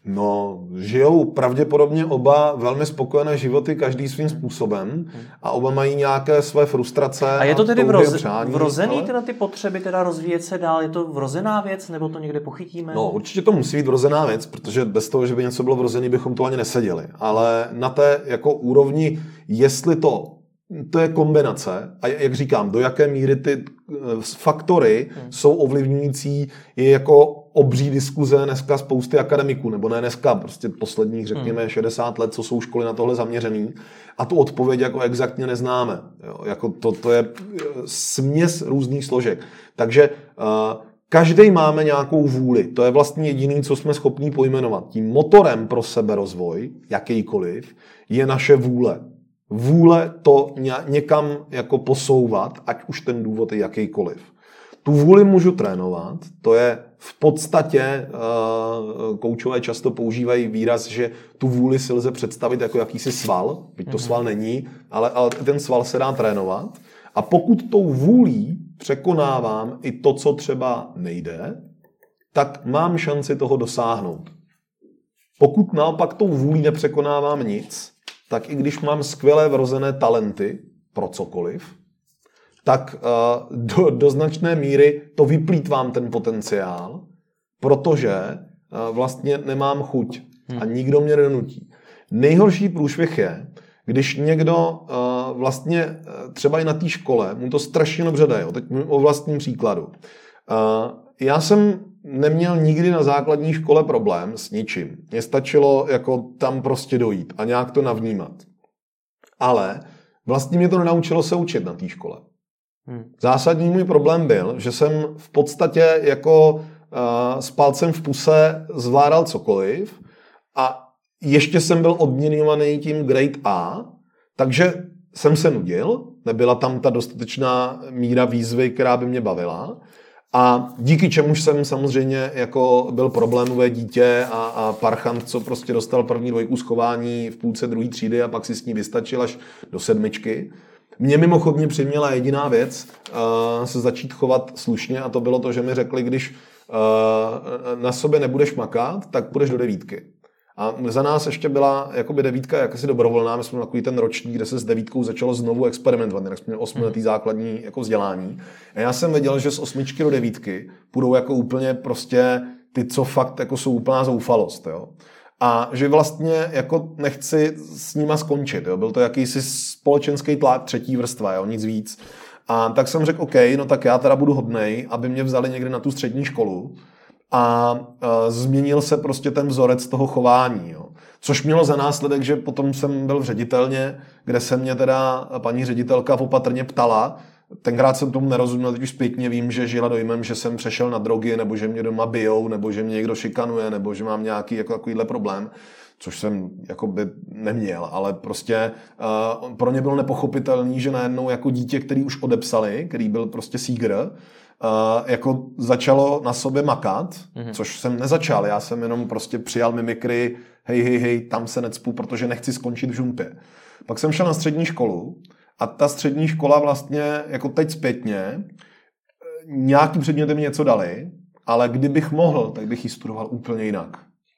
No, žijou pravděpodobně oba velmi spokojené životy, každý svým způsobem a oba mají nějaké své frustrace. A je to tedy vroz, přání, vrozený ale... teda ty potřeby teda rozvíjet se dál? Je to vrozená věc, nebo to někde pochytíme? No, určitě to musí být vrozená věc, protože bez toho, že by něco bylo vrozený, bychom to ani neseděli. Ale na té jako úrovni, jestli to to je kombinace a jak říkám, do jaké míry ty eh, faktory hmm. jsou ovlivňující, je jako obří diskuze dneska spousty akademiků, nebo ne dneska, prostě posledních, řekněme, hmm. 60 let, co jsou školy na tohle zaměřený a tu odpověď jako exaktně neznáme. Jo, jako to, to je eh, směs různých složek. Takže uh, každý máme nějakou vůli. To je vlastně jediný, co jsme schopni pojmenovat. Tím motorem pro seberozvoj, jakýkoliv, je naše vůle vůle to někam jako posouvat, ať už ten důvod je jakýkoliv. Tu vůli můžu trénovat, to je v podstatě, uh, koučové často používají výraz, že tu vůli si lze představit jako jakýsi sval, byť to mhm. sval není, ale, ale ten sval se dá trénovat. A pokud tou vůlí překonávám i to, co třeba nejde, tak mám šanci toho dosáhnout. Pokud naopak tou vůlí nepřekonávám nic, tak i když mám skvělé vrozené talenty pro cokoliv, tak uh, do, do značné míry to vyplýtvám ten potenciál, protože uh, vlastně nemám chuť a hmm. nikdo mě nenutí. Nejhorší průšvih je, když někdo uh, vlastně třeba i na té škole, mu to strašně dobře jde, jo, teď o vlastním příkladu. Uh, já jsem neměl nikdy na základní škole problém s ničím. Mně stačilo jako tam prostě dojít a nějak to navnímat. Ale vlastně mě to nenaučilo se učit na té škole. Hmm. Zásadní můj problém byl, že jsem v podstatě jako uh, s palcem v puse zvládal cokoliv a ještě jsem byl odměňovaný tím grade A, takže jsem se nudil, nebyla tam ta dostatečná míra výzvy, která by mě bavila a díky čemu jsem samozřejmě jako byl problémové dítě a, a parchant, co prostě dostal první dvojku schování v půlce druhé třídy a pak si s ní vystačil až do sedmičky. Mě mimochodně přiměla jediná věc uh, se začít chovat slušně a to bylo to, že mi řekli, když uh, na sobě nebudeš makat, tak půjdeš do devítky. A za nás ještě byla jakoby devítka jakási dobrovolná, my jsme takový ten ročník, kde se s devítkou začalo znovu experimentovat, jinak jsme měli osmiletý hmm. základní jako vzdělání. A já jsem věděl, že z osmičky do devítky půjdou jako úplně prostě ty, co fakt jako jsou úplná zoufalost. Jo? A že vlastně jako nechci s nima skončit. Jo? Byl to jakýsi společenský tlak třetí vrstva, jo? nic víc. A tak jsem řekl, OK, no tak já teda budu hodnej, aby mě vzali někde na tu střední školu a uh, změnil se prostě ten vzorec toho chování. Jo. Což mělo za následek, že potom jsem byl v ředitelně, kde se mě teda paní ředitelka opatrně ptala, Tenkrát jsem tomu nerozuměl, teď už zpětně vím, že žila dojmem, že jsem přešel na drogy, nebo že mě doma bijou, nebo že mě někdo šikanuje, nebo že mám nějaký jako takovýhle problém což jsem jako by neměl, ale prostě uh, pro ně bylo nepochopitelný, že najednou jako dítě, který už odepsali, který byl prostě sígr, uh, jako začalo na sobě makat, mm-hmm. což jsem nezačal, já jsem jenom prostě přijal mimikry, hej, hej, hej, tam se necpu, protože nechci skončit v žumpě. Pak jsem šel na střední školu a ta střední škola vlastně, jako teď zpětně, nějaký předměty mi něco dali, ale kdybych mohl, tak bych ji studoval úplně jinak.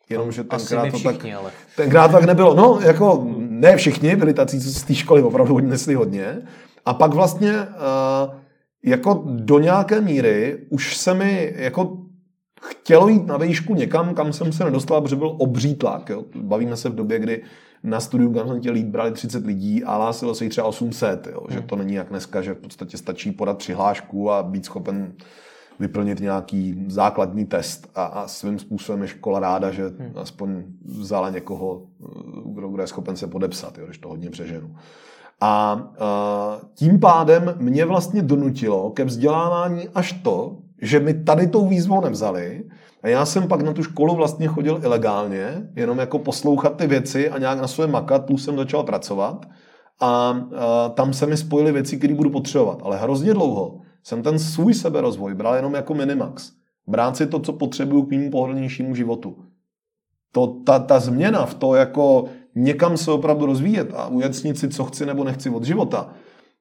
Jenomže tenkrát to tak, ale. tenkrát tak nebylo. No, jako ne všichni byli tací, co z té školy opravdu odnesli hodně. A pak vlastně uh, jako do nějaké míry už se mi jako chtělo jít na výšku někam, kam jsem se nedostal, protože byl obří tlak. Jo. Bavíme se v době, kdy na studiu Gunsonitě Lead brali 30 lidí a hlásilo se jich třeba 800. Jo. Hmm. Že to není jak dneska, že v podstatě stačí podat přihlášku a být schopen vyplnit nějaký základní test a, a svým způsobem je škola ráda, že hmm. aspoň vzala někoho, kdo, kdo je schopen se podepsat, jo, když to hodně přeženu. A uh, tím pádem mě vlastně donutilo ke vzdělávání až to, že mi tady tou výzvou nevzali a já jsem pak na tu školu vlastně chodil ilegálně, jenom jako poslouchat ty věci a nějak na své makat, plus jsem začal pracovat a, a tam se mi spojily věci, které budu potřebovat. Ale hrozně dlouho jsem ten svůj seberozvoj bral jenom jako minimax. Brát si to, co potřebuju k mému pohodlnějšímu životu. To, ta, ta změna v to, jako někam se opravdu rozvíjet a ujasnit si, co chci nebo nechci od života,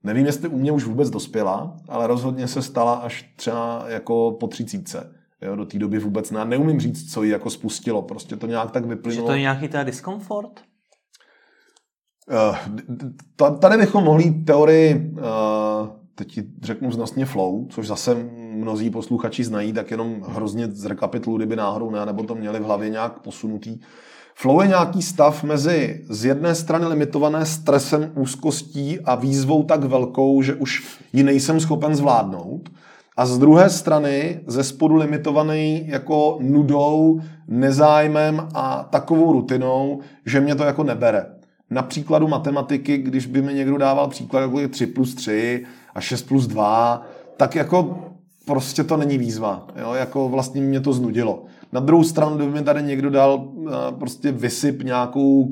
nevím, jestli u mě už vůbec dospěla, ale rozhodně se stala až třeba jako po třicítce. Jo, do té doby vůbec ne, neumím říct, co ji jako spustilo. Prostě to nějak tak vyplynulo. Že to je nějaký teda diskomfort? Uh, tady bychom mohli teorii uh, teď ti řeknu znostně flow, což zase mnozí posluchači znají, tak jenom hrozně zrekapitulu, kdyby náhodou ne, nebo to měli v hlavě nějak posunutý. Flow je nějaký stav mezi z jedné strany limitované stresem, úzkostí a výzvou tak velkou, že už ji nejsem schopen zvládnout. A z druhé strany ze spodu limitovaný jako nudou, nezájmem a takovou rutinou, že mě to jako nebere. Na příkladu matematiky, když by mi někdo dával příklad jako 3 plus 3 a 6 plus 2, tak jako prostě to není výzva. Jo? Jako vlastně mě to znudilo. Na druhou stranu, kdyby mi tady někdo dal eh, prostě vysyp nějakou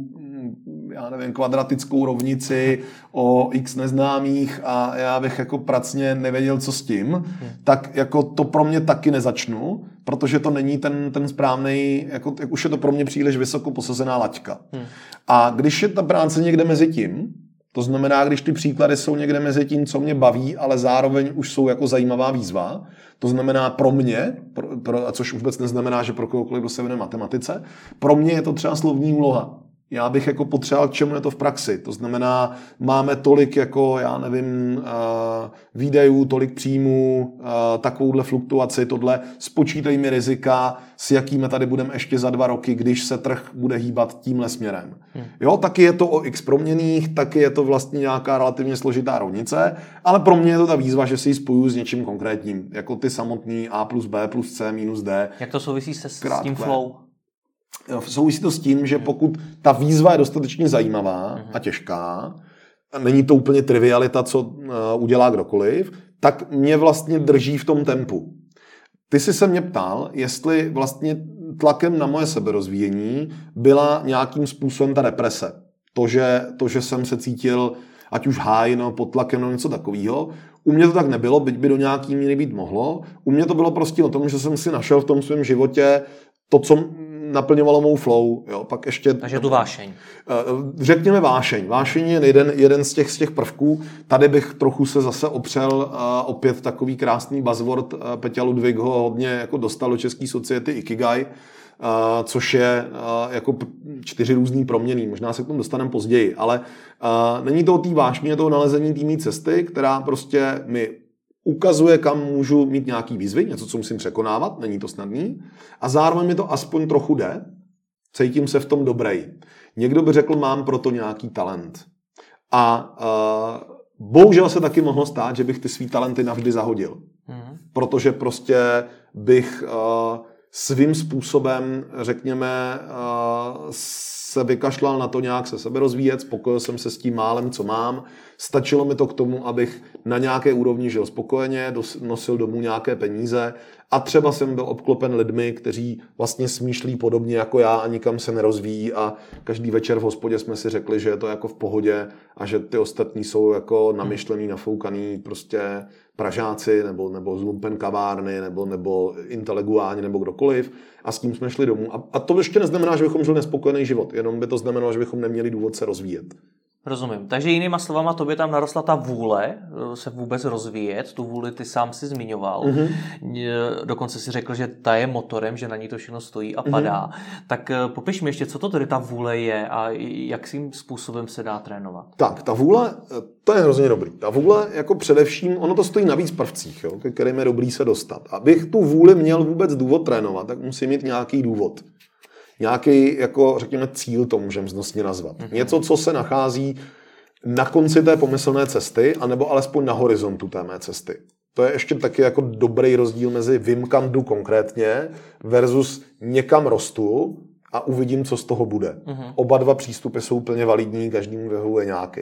já nevím, kvadratickou rovnici o x neznámých a já bych jako pracně nevěděl, co s tím, hmm. tak jako to pro mě taky nezačnu, protože to není ten, ten správný, jako, jak už je to pro mě příliš vysoko posazená laťka. Hmm. A když je ta práce někde mezi tím, to znamená, když ty příklady jsou někde mezi tím, co mě baví, ale zároveň už jsou jako zajímavá výzva, to znamená pro mě, pro, pro, což vůbec neznamená, že pro kohokoliv, kdo se věnuje matematice, pro mě je to třeba slovní úloha já bych jako potřeboval, k čemu je to v praxi. To znamená, máme tolik jako, já nevím, uh, výdajů, tolik příjmů, uh, takovouhle fluktuaci, tohle, spočítej mi rizika, s jakými tady budeme ještě za dva roky, když se trh bude hýbat tímhle směrem. Hmm. Jo, taky je to o x proměných, taky je to vlastně nějaká relativně složitá rovnice, ale pro mě je to ta výzva, že si ji spojuju s něčím konkrétním, jako ty samotný A plus B plus C minus D. Jak to souvisí se s tím flow? Souvisí to s tím, že pokud ta výzva je dostatečně zajímavá a těžká, a není to úplně trivialita, co uh, udělá kdokoliv, tak mě vlastně drží v tom tempu. Ty jsi se mě ptal, jestli vlastně tlakem na moje seberozvíjení byla nějakým způsobem ta deprese. To, že, to, že jsem se cítil ať už háj, no, pod tlakem, no něco takového. U mě to tak nebylo, byť by do nějaký míry být mohlo. U mě to bylo prostě o tom, že jsem si našel v tom svém životě to, co naplňovalo mou flow. Jo. Pak ještě, Takže tu vášeň. Eh, řekněme vášeň. Vášeň je jeden, jeden z, těch, z těch prvků. Tady bych trochu se zase opřel uh, opět takový krásný buzzword uh, Peťa Ludvík ho hodně jako dostal do české society Ikigai, uh, což je uh, jako čtyři různý proměny. Možná se k tomu dostaneme později, ale uh, není to o té vášně, je to o nalezení té cesty, která prostě mi ukazuje, kam můžu mít nějaký výzvy, něco, co musím překonávat, není to snadný, a zároveň mi to aspoň trochu jde, cítím se v tom dobrý. Někdo by řekl, mám proto nějaký talent. A uh, bohužel se taky mohlo stát, že bych ty svý talenty navždy zahodil. Mm. Protože prostě bych uh, svým způsobem, řekněme, uh, se vykašlal na to nějak se sebe rozvíjet, spokojil jsem se s tím málem, co mám. Stačilo mi to k tomu, abych na nějaké úrovni žil spokojeně, nosil domů nějaké peníze a třeba jsem byl obklopen lidmi, kteří vlastně smýšlí podobně jako já a nikam se nerozvíjí a každý večer v hospodě jsme si řekli, že je to jako v pohodě a že ty ostatní jsou jako namyšlený, nafoukaný prostě Pražáci nebo, nebo z Lumpen kavárny nebo, nebo inteleguáni nebo kdokoliv a s tím jsme šli domů. A, a to ještě neznamená, že bychom žili nespokojený život, jenom by to znamenalo, že bychom neměli důvod se rozvíjet. Rozumím. Takže jinýma slovama, tobě tam narostla ta vůle eh, se vůbec rozvíjet, tu vůli ty sám si zmiňoval. Mm-hmm. Dokonce si řekl, že ta je motorem, že na ní to všechno stojí a mm-hmm. padá. Tak eh, popiš mi ještě, co to tedy ta vůle je a jakým způsobem se dá trénovat. Tak, ta vůle, to je hrozně dobrý. Ta vůle, jako především, ono to stojí na víc prvcích, jo, ke kterým je dobrý se dostat. Abych tu vůli měl vůbec důvod trénovat, tak musím mít nějaký důvod nějaký, jako řekněme, cíl to můžeme znosně nazvat. Mm-hmm. Něco, co se nachází na konci té pomyslné cesty, anebo alespoň na horizontu té mé cesty. To je ještě taky jako dobrý rozdíl mezi vím, kam jdu konkrétně versus někam rostu a uvidím, co z toho bude. Mm-hmm. Oba dva přístupy jsou úplně validní, každému vyhovuje nějaký.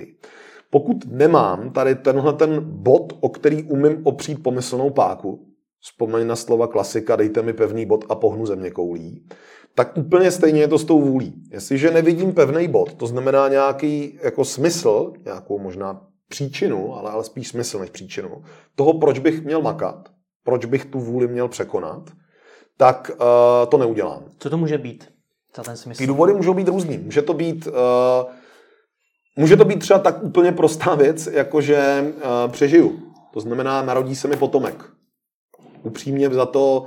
Pokud nemám tady tenhle ten bod, o který umím opřít pomyslnou páku, vzpomeň na slova klasika, dejte mi pevný bod a pohnu země koulí, tak úplně stejně je to s tou vůlí. Jestliže nevidím pevný bod, to znamená nějaký jako smysl, nějakou možná příčinu, ale, ale spíš smysl než příčinu, toho, proč bych měl makat, proč bych tu vůli měl překonat, tak uh, to neudělám. Co to může být za ten smysl? Ty důvody můžou být různý. Může to být, uh, může to být třeba tak úplně prostá věc, jako že uh, přežiju. To znamená, narodí se mi potomek. Upřímně za to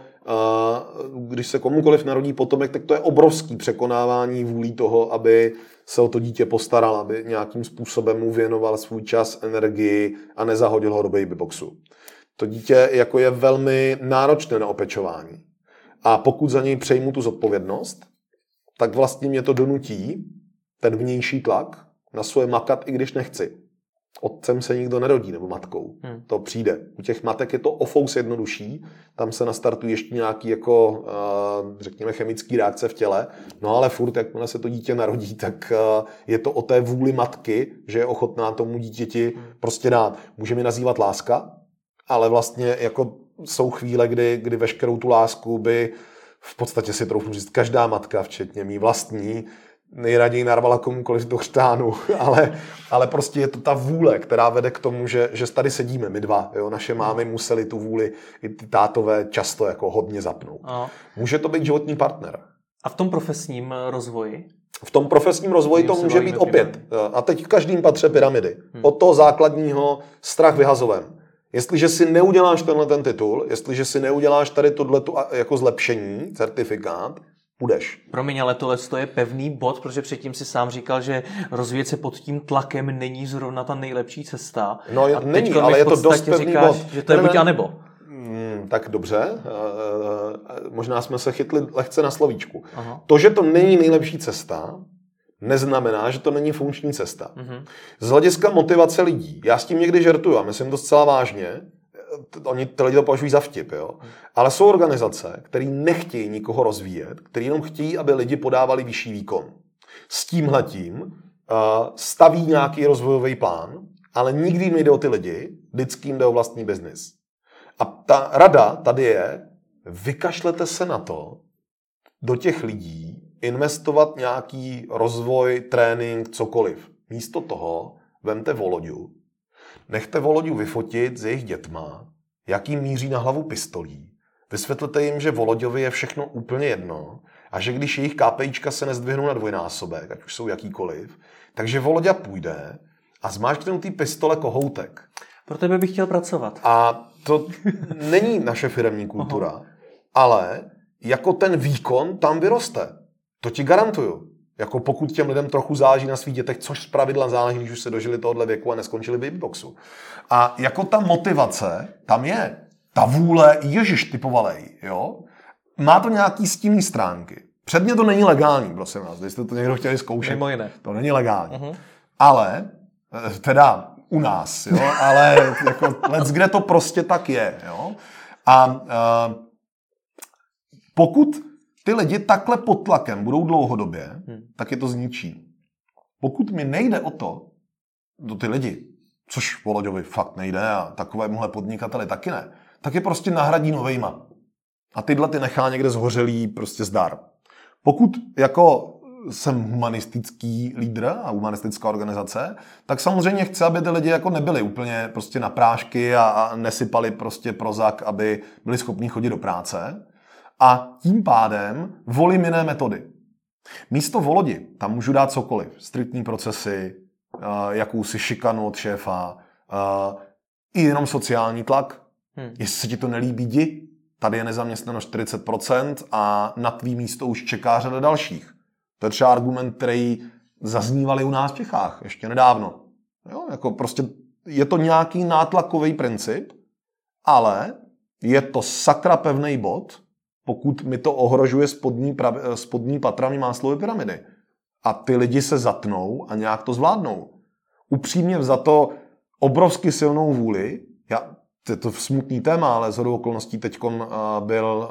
když se komukoliv narodí potomek, tak to je obrovský překonávání vůlí toho, aby se o to dítě postaral, aby nějakým způsobem mu věnoval svůj čas, energii a nezahodil ho do babyboxu. To dítě jako je velmi náročné na opečování. A pokud za něj přejmu tu zodpovědnost, tak vlastně mě to donutí, ten vnější tlak, na svoje makat, i když nechci otcem se nikdo nerodí, nebo matkou. Hmm. To přijde. U těch matek je to o fous jednodušší, tam se nastartují ještě nějaký jako, řekněme, chemický reakce v těle, no ale furt, jakmile se to dítě narodí, tak je to o té vůli matky, že je ochotná tomu dítěti hmm. prostě dát. Může mi nazývat láska, ale vlastně jako jsou chvíle, kdy, kdy veškerou tu lásku by v podstatě si troufnu říct každá matka, včetně mý vlastní, nejraději narvala komukoliv do chřtánu, ale, ale prostě je to ta vůle, která vede k tomu, že, že tady sedíme my dva. Jo? Naše mámy museli tu vůli, i ty tátové často jako hodně zapnout. A. Může to být životní partner. A v tom profesním rozvoji? V tom profesním rozvoji to může být opět. A teď v každém patře pyramidy. Hmm. Od toho základního strach vyhazovem. Jestliže si neuděláš tenhle ten titul, jestliže si neuděláš tady tohleto jako zlepšení, certifikát, půjdeš. Promiň, ale tohle je pevný bod, protože předtím si sám říkal, že rozvíjet se pod tím tlakem není zrovna ta nejlepší cesta. No, a není, ale je to dost pevný říkáš, bod. Že to je buď a nebo. Hmm, tak dobře, možná jsme se chytli lehce na slovíčku. Aha. To, že to není nejlepší cesta, neznamená, že to není funkční cesta. Mhm. Z hlediska motivace lidí, já s tím někdy žertuju a myslím to zcela vážně, oni ty lidi to považují za vtip, jo. Ale jsou organizace, které nechtějí nikoho rozvíjet, které jenom chtějí, aby lidi podávali vyšší výkon. S tímhletím uh, staví nějaký rozvojový plán, ale nikdy nejde o ty lidi, vždycky jim jde o vlastní biznis. A ta rada tady je, vykašlete se na to, do těch lidí investovat nějaký rozvoj, trénink, cokoliv. Místo toho vemte Voloďu, Nechte Volodiu vyfotit s jejich dětma, jaký míří na hlavu pistolí. Vysvětlete jim, že Voloďovi je všechno úplně jedno a že když jejich KPIčka se nezdvihnou na dvojnásobek, ať už jsou jakýkoliv, takže Volodya půjde a zmáčkne ty pistole kohoutek. Pro tebe bych chtěl pracovat. A to není naše firmní kultura, Aha. ale jako ten výkon tam vyroste. To ti garantuju. Jako pokud těm lidem trochu záleží na svých dětech, což z pravidla záleží, když už se dožili tohohle věku a neskončili v babyboxu. A jako ta motivace tam je. Ta vůle, ježiš, typovalej, jo? Má to nějaký stinný stránky. Předně to není legální, prosím vás, když jste to někdo chtěli zkoušet. Mimo jiné. To není legální. Uh-huh. Ale, eh, teda, u nás, jo? ale jako, let's kde to prostě tak je. Jo? A uh, pokud ty lidi takhle pod tlakem budou dlouhodobě, hmm. tak je to zničí. Pokud mi nejde o to, do ty lidi, což Voloďovi fakt nejde a takovémuhle podnikateli taky ne, tak je prostě nahradí novejma. A tyhle ty nechá někde zhořelý prostě zdar. Pokud jako jsem humanistický lídr a humanistická organizace, tak samozřejmě chci, aby ty lidi jako nebyli úplně prostě na prášky a, a nesypali prostě prozak, aby byli schopni chodit do práce. A tím pádem volím jiné metody. Místo volodi tam můžu dát cokoliv. Striktní procesy, jakousi šikanu od šéfa, i jenom sociální tlak. Hmm. Jestli se ti to nelíbí, jdi. Tady je nezaměstnanost 40% a na tvý místo už čeká řada dalších. To je třeba argument, který zaznívali u nás v Čechách ještě nedávno. Jo, jako prostě je to nějaký nátlakový princip, ale je to sakra pevný bod, pokud mi to ohrožuje spodní, prav, spodní patra máslové pyramidy. A ty lidi se zatnou a nějak to zvládnou. Upřímně za to obrovsky silnou vůli, já, je to smutný téma, ale z okolností teď uh, byl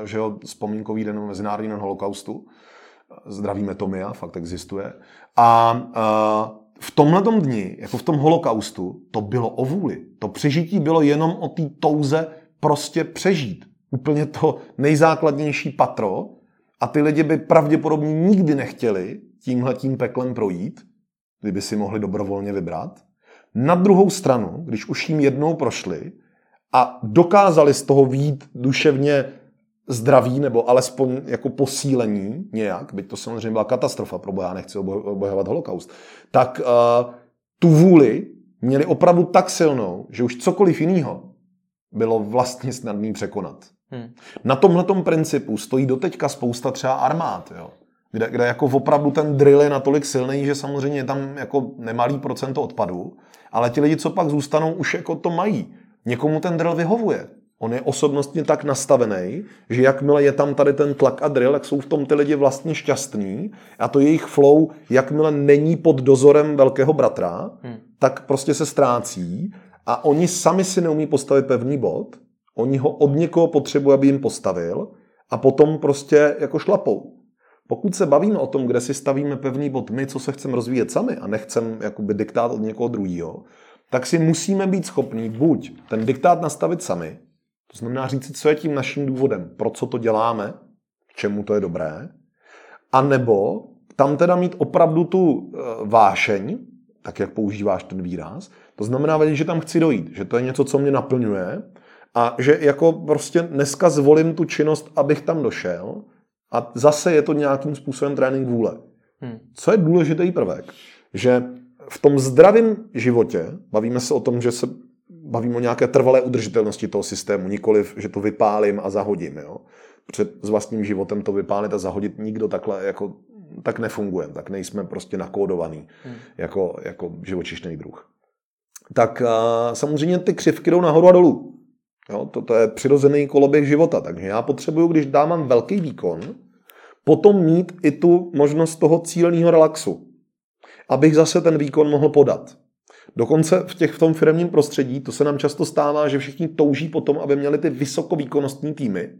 uh, že jo, vzpomínkový den Mezinárodního holokaustu, zdravíme Tomia, fakt existuje. A uh, v tomhle dni, jako v tom holokaustu, to bylo o vůli. To přežití bylo jenom o té touze prostě přežít. Úplně to nejzákladnější patro. A ty lidi by pravděpodobně nikdy nechtěli tímhle tím peklem projít, kdyby si mohli dobrovolně vybrat. Na druhou stranu, když už jim jednou prošli a dokázali z toho výjít duševně zdraví nebo alespoň jako posílení nějak, byť to samozřejmě byla katastrofa, pro boha nechci obojovat holokaust, tak uh, tu vůli měli opravdu tak silnou, že už cokoliv jiného bylo vlastně snadný překonat. Hmm. Na tomhle principu stojí doteďka spousta třeba armád, jo? Kde, kde jako opravdu ten drill je natolik silný, že samozřejmě je tam jako nemalý procento odpadu, ale ti lidi, co pak zůstanou, už jako to mají. Někomu ten drill vyhovuje. On je osobnostně tak nastavený, že jakmile je tam tady ten tlak a drill, jak jsou v tom ty lidi vlastně šťastní a to jejich flow, jakmile není pod dozorem velkého bratra, hmm. tak prostě se ztrácí a oni sami si neumí postavit pevný bod, oni ho od někoho potřebují, aby jim postavil a potom prostě jako šlapou. Pokud se bavíme o tom, kde si stavíme pevný bod my, co se chceme rozvíjet sami a nechceme jakoby diktát od někoho druhého, tak si musíme být schopní buď ten diktát nastavit sami, to znamená říct co je tím naším důvodem, pro co to děláme, k čemu to je dobré, a nebo tam teda mít opravdu tu eh, vášeň, tak jak používáš ten výraz, to znamená vědět, že tam chci dojít, že to je něco, co mě naplňuje a že jako prostě dneska zvolím tu činnost, abych tam došel a zase je to nějakým způsobem trénink vůle. Hmm. Co je důležitý prvek? Že v tom zdravém životě, bavíme se o tom, že se bavíme o nějaké trvalé udržitelnosti toho systému, nikoliv, že to vypálím a zahodím. Jo? Před s vlastním životem to vypálit a zahodit nikdo takhle jako tak nefunguje, tak nejsme prostě nakódovaný hmm. jako, jako živočišný druh. Tak a, samozřejmě ty křivky jdou nahoru a dolů. Jo, to, to je přirozený koloběh života, takže já potřebuju, když dám velký výkon, potom mít i tu možnost toho cílního relaxu, abych zase ten výkon mohl podat. Dokonce v, těch, v tom firmním prostředí to se nám často stává, že všichni touží potom, aby měli ty vysokovýkonnostní týmy.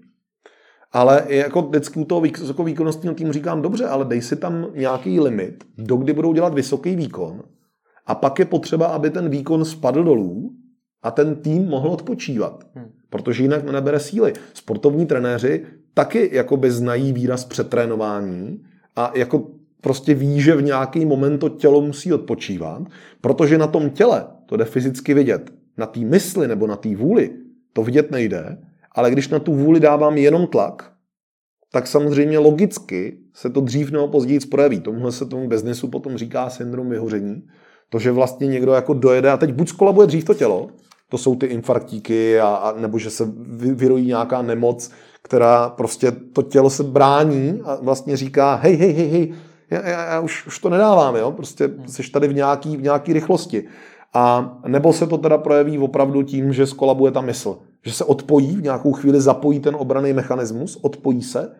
Ale jako vždycky u toho vysokovýkonnostního týmu říkám, dobře, ale dej si tam nějaký limit, dokdy budou dělat vysoký výkon. A pak je potřeba, aby ten výkon spadl dolů a ten tým mohl odpočívat. Hmm. Protože jinak nenabere síly. Sportovní trenéři taky jakoby znají výraz přetrénování a jako prostě ví, že v nějaký moment to tělo musí odpočívat, protože na tom těle to jde fyzicky vidět. Na té mysli nebo na té vůli to vidět nejde, ale když na tu vůli dávám jenom tlak, tak samozřejmě logicky se to dřív nebo později projeví. Tomuhle se tomu biznesu potom říká syndrom vyhoření. To, že vlastně někdo jako dojede a teď buď skolabuje dřív to tělo, to jsou ty infarktíky, a, a nebo že se vyrojí nějaká nemoc, která prostě to tělo se brání a vlastně říká, hej, hej, hej, hej, já, já, já už, už to nedávám, jo? prostě jsi tady v nějaký, v nějaký rychlosti. A nebo se to teda projeví opravdu tím, že skolabuje ta mysl. Že se odpojí, v nějakou chvíli zapojí ten obraný mechanismus, odpojí se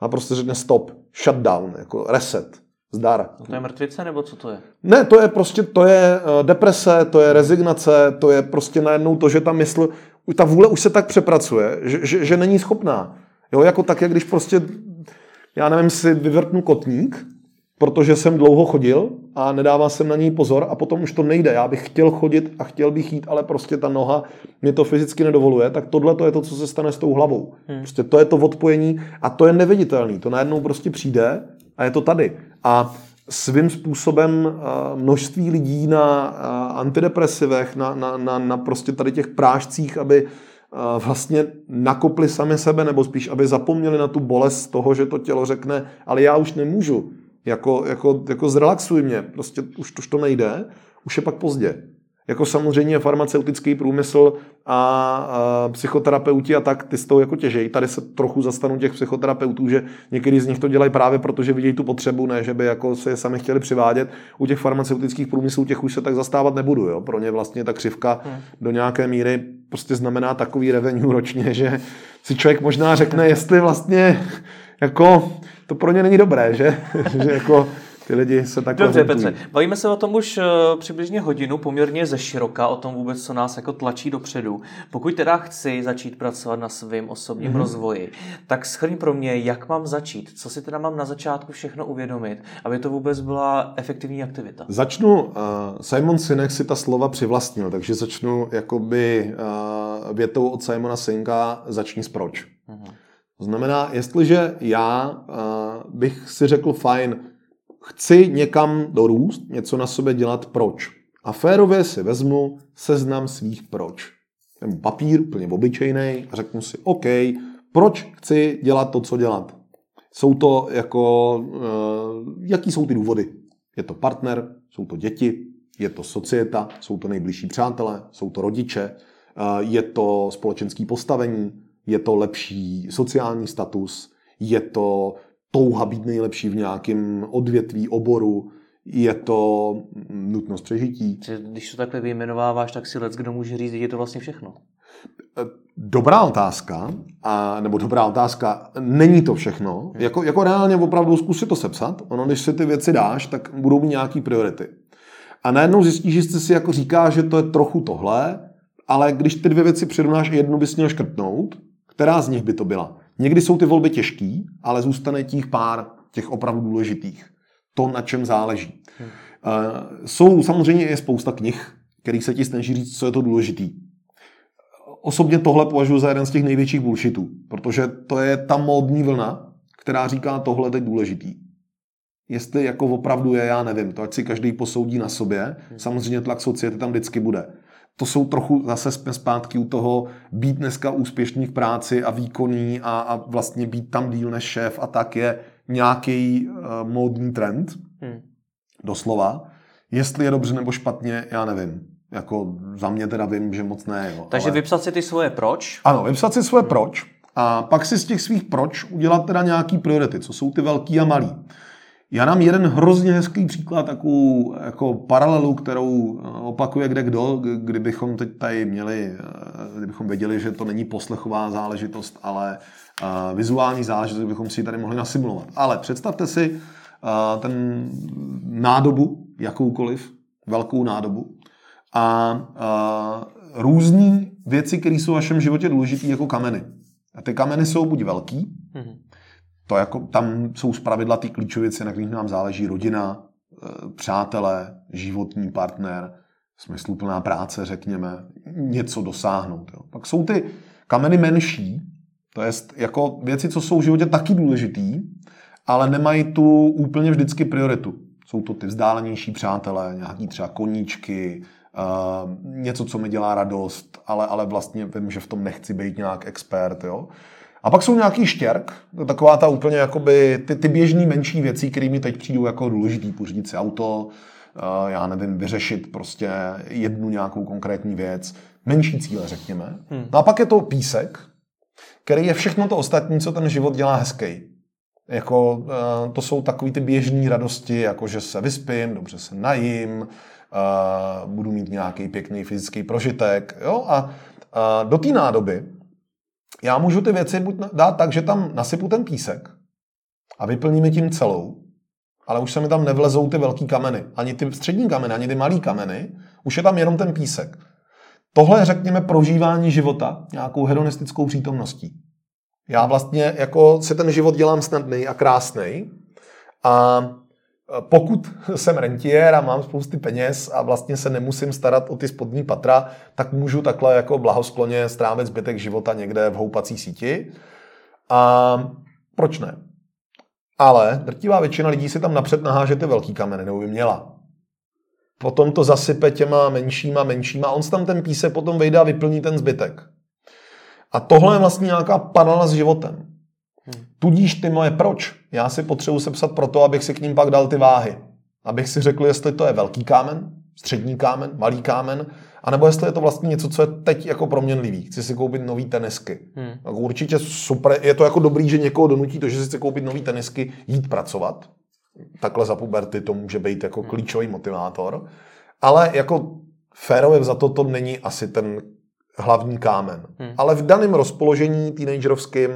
a prostě řekne stop, shutdown, jako reset. Zdar. No to je mrtvice, nebo co to je? Ne, to je prostě, to je eh, deprese, to je rezignace, to je prostě najednou to, že ta mysl, ta vůle už se tak přepracuje, že, že, že není schopná. Jo, jako tak, jak když prostě, já nevím, si vyvrtnu kotník, protože jsem dlouho chodil a nedával jsem na něj pozor a potom už to nejde. Já bych chtěl chodit a chtěl bych jít, ale prostě ta noha mě to fyzicky nedovoluje, tak tohle to je to, co se stane s tou hlavou. Hmm. Prostě to je to odpojení a to je neviditelný. To najednou prostě přijde a je to tady. A svým způsobem množství lidí na antidepresivech, na, na, na, na prostě tady těch prášcích, aby vlastně nakopli sami sebe, nebo spíš, aby zapomněli na tu bolest toho, že to tělo řekne, ale já už nemůžu, jako, jako, jako zrelaxuj mě, prostě už, už to nejde, už je pak pozdě. Jako samozřejmě farmaceutický průmysl a, a psychoterapeuti a tak, ty z toho jako těžejí. Tady se trochu zastanu těch psychoterapeutů, že některý z nich to dělají právě proto, že vidějí tu potřebu, ne, že by jako se je sami chtěli přivádět. U těch farmaceutických průmyslů těch už se tak zastávat nebudu. Jo. Pro ně vlastně ta křivka hmm. do nějaké míry prostě znamená takový revenue ročně, že si člověk možná řekne, jestli vlastně jako to pro ně není dobré, že, že jako ty lidi se tak Dobře, Petře, bavíme se o tom už uh, přibližně hodinu, poměrně ze široka, o tom vůbec, co nás jako tlačí dopředu. Pokud teda chci začít pracovat na svém osobním mm-hmm. rozvoji, tak schrň pro mě, jak mám začít, co si teda mám na začátku všechno uvědomit, aby to vůbec byla efektivní aktivita. Začnu, uh, Simon Sinek si ta slova přivlastnil, takže začnu jakoby uh, větou od Simona Sinka, začni s proč. Mm-hmm. To znamená, jestliže já uh, bych si řekl, fajn, chci někam dorůst, něco na sobě dělat, proč? A férově si vezmu seznam svých proč. Ten papír, úplně obyčejný, a řeknu si, OK, proč chci dělat to, co dělat? Jsou to jako, uh, jaký jsou ty důvody? Je to partner, jsou to děti, je to societa, jsou to nejbližší přátelé, jsou to rodiče, uh, je to společenský postavení, je to lepší sociální status, je to touha být nejlepší v nějakém odvětví, oboru, je to nutnost přežití. Když to takhle vyjmenováváš, tak si lec, kdo může říct, že je to vlastně všechno. E, dobrá otázka, a, nebo dobrá otázka, není to všechno. Hmm. Jako, jako reálně opravdu zkusit to sepsat. Ono, když si ty věci dáš, tak budou mít nějaký priority. A najednou zjistíš, že jsi si jako říká, že to je trochu tohle, ale když ty dvě věci přirovnáš, jednu bys měl škrtnout, která z nich by to byla? Někdy jsou ty volby těžký, ale zůstane těch pár těch opravdu důležitých. To, na čem záleží. Hmm. Uh, jsou samozřejmě je spousta knih, kterých se ti snaží říct, co je to důležitý. Osobně tohle považuji za jeden z těch největších bullshitů, protože to je ta módní vlna, která říká tohle je důležitý. Jestli jako opravdu je, já nevím, to ať si každý posoudí na sobě. Hmm. Samozřejmě tlak society tam vždycky bude to jsou trochu zase jsme zpátky u toho být dneska úspěšný v práci a výkonný a, a vlastně být tam díl než šéf a tak je nějaký uh, módní trend. Hmm. Doslova. Jestli je dobře nebo špatně, já nevím. Jako za mě teda vím, že moc ne. Jo. Takže ale... vypsat si ty svoje proč? Ano, vypsat si svoje proč a pak si z těch svých proč udělat teda nějaký priority, co jsou ty velký a malý. Já nám jeden hrozně hezký příklad, takovou jako paralelu, kterou eh, opakuje kde kdo, kdybychom teď tady měli, eh, kdybychom věděli, že to není poslechová záležitost, ale eh, vizuální záležitost, bychom si ji tady mohli nasimulovat. Ale představte si ten nádobu, jakoukoliv, velkou nádobu a různé věci, které jsou v vašem životě důležité jako kameny. A ty kameny jsou buď velký, mm-hmm to jako, tam jsou zpravidla ty klíčové věci, na kterých nám záleží rodina, eh, přátelé, životní partner, smysluplná práce, řekněme, něco dosáhnout. Jo. Pak jsou ty kameny menší, to je jako věci, co jsou v životě taky důležitý, ale nemají tu úplně vždycky prioritu. Jsou to ty vzdálenější přátelé, nějaký třeba koníčky, uh, něco, co mi dělá radost, ale, ale vlastně vím, že v tom nechci být nějak expert. Jo. A pak jsou nějaký štěrk, taková ta úplně jakoby ty, ty běžné menší věci, které mi teď přijdou jako důležitý, pořídit si auto, uh, já nevím, vyřešit prostě jednu nějakou konkrétní věc, menší cíle, řekněme. Hmm. No a pak je to písek, který je všechno to ostatní, co ten život dělá hezký. Jako, uh, to jsou takové ty běžné radosti, jako že se vyspím, dobře se najím, uh, budu mít nějaký pěkný fyzický prožitek. Jo? A do té nádoby já můžu ty věci buď dát tak, že tam nasypu ten písek a vyplníme tím celou, ale už se mi tam nevlezou ty velký kameny. Ani ty střední kameny, ani ty malý kameny. Už je tam jenom ten písek. Tohle řekněme, prožívání života nějakou hedonistickou přítomností. Já vlastně jako si ten život dělám snadný a krásný a pokud jsem rentier a mám spousty peněz a vlastně se nemusím starat o ty spodní patra, tak můžu takhle jako blahoskloně strávit zbytek života někde v houpací síti. A proč ne? Ale drtivá většina lidí si tam napřed naháže ty velký kameny, nebo by měla. Potom to zasype těma menšíma, menšíma on tam ten písek potom vejde a vyplní ten zbytek. A tohle je vlastně nějaká paralela s životem. Tudíž ty moje proč. Já si potřebuji sepsat proto, abych si k ním pak dal ty váhy. Abych si řekl, jestli to je velký kámen, střední kámen, malý kámen, anebo jestli je to vlastně něco, co je teď jako proměnlivý. Chci si koupit nový tenisky. Hmm. Tak určitě super, je to jako dobrý, že někoho donutí to, že si chce koupit nový tenisky, jít pracovat. Takhle za puberty to může být jako hmm. klíčový motivátor. Ale jako férově za to to není asi ten hlavní kámen. Hmm. Ale v daném rozpoložení teenagerovským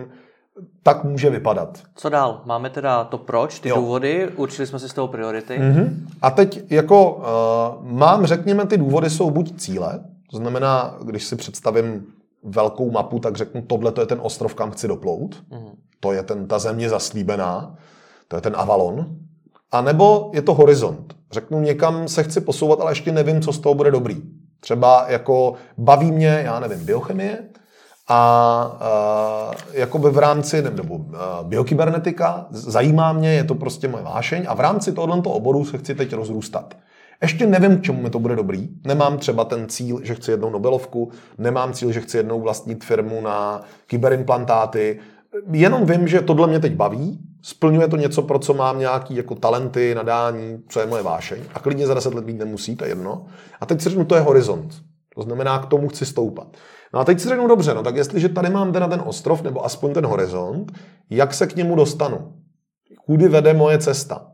tak může vypadat. Co dál? Máme teda to proč, ty jo. důvody, určili jsme si z toho priority. Mm-hmm. A teď jako uh, mám, řekněme, ty důvody jsou buď cíle, to znamená, když si představím velkou mapu, tak řeknu, tohle to je ten ostrov, kam chci doplout. Mm-hmm. To je ten, ta země zaslíbená, to je ten Avalon. A nebo je to horizont. Řeknu, někam se chci posouvat, ale ještě nevím, co z toho bude dobrý. Třeba jako baví mě, já nevím, biochemie, a uh, jakoby v rámci, nebo uh, biokybernetika, zajímá mě, je to prostě moje vášeň a v rámci tohoto oboru se chci teď rozrůstat. Ještě nevím, k čemu mi to bude dobrý. Nemám třeba ten cíl, že chci jednou Nobelovku, nemám cíl, že chci jednou vlastnit firmu na kyberimplantáty. Jenom vím, že tohle mě teď baví, splňuje to něco, pro co mám nějaký jako talenty, nadání, co je moje vášeň. A klidně za 10 let být nemusí, to je jedno. A teď si řeknu, to je horizont. To znamená, k tomu chci stoupat. No a teď si řeknu dobře, no tak jestliže tady mám teda ten ostrov, nebo aspoň ten horizont, jak se k němu dostanu? Kudy vede moje cesta?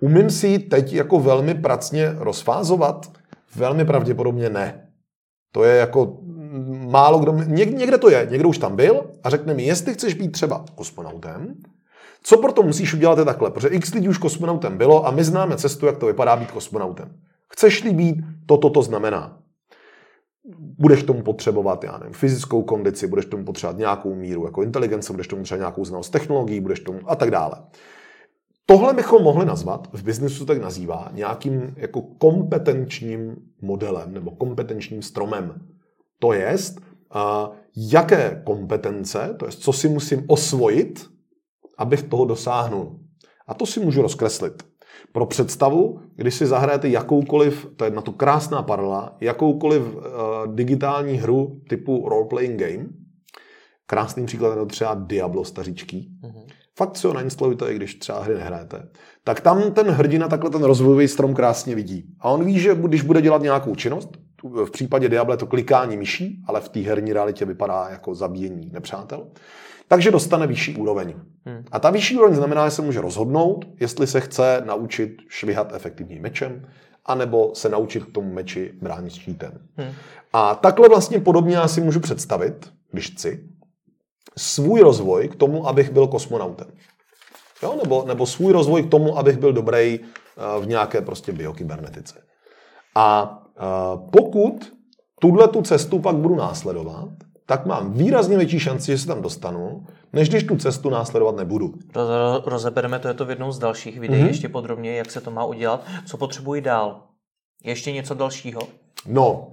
Umím si ji teď jako velmi pracně rozfázovat? Velmi pravděpodobně ne. To je jako málo kdo, někde to je, někdo už tam byl a řekne mi, jestli chceš být třeba kosmonautem, co proto musíš udělat je takhle, protože x lidí už kosmonautem bylo a my známe cestu, jak to vypadá být kosmonautem. Chceš-li být, toto to znamená budeš tomu potřebovat, já nevím, fyzickou kondici, budeš tomu potřebovat nějakou míru jako inteligence, budeš tomu potřebovat nějakou znalost technologií, budeš tomu a tak dále. Tohle bychom mohli nazvat, v biznesu tak nazývá, nějakým jako kompetenčním modelem nebo kompetenčním stromem. To jest, jaké kompetence, to je, co si musím osvojit, abych toho dosáhnul. A to si můžu rozkreslit. Pro představu, když si zahrajete jakoukoliv, to je na to krásná paralela, jakoukoliv uh, digitální hru typu role-playing game, krásným příkladem je třeba Diablo staříčký, mm-hmm. fakt si ho nainstalujte, i když třeba hry nehrajete, tak tam ten hrdina takhle ten rozvojový strom krásně vidí. A on ví, že když bude dělat nějakou činnost, v případě Diablo to klikání myší, ale v té herní realitě vypadá jako zabíjení nepřátel, takže dostane vyšší úroveň. Hmm. A ta vyšší úroveň znamená, že se může rozhodnout, jestli se chce naučit švihat efektivním mečem, anebo se naučit k tomu meči bránit štítem. Hmm. A takhle vlastně podobně já si můžu představit, když chci, svůj rozvoj k tomu, abych byl kosmonautem. Jo? Nebo, nebo svůj rozvoj k tomu, abych byl dobrý eh, v nějaké prostě biokybernetice. A pokud tuhle tu cestu pak budu následovat, tak mám výrazně větší šanci, že se tam dostanu, než když tu cestu následovat nebudu. Rozebereme to, je to v jednou z dalších videí mm-hmm. ještě podrobně, jak se to má udělat. Co potřebuji dál? Ještě něco dalšího? No,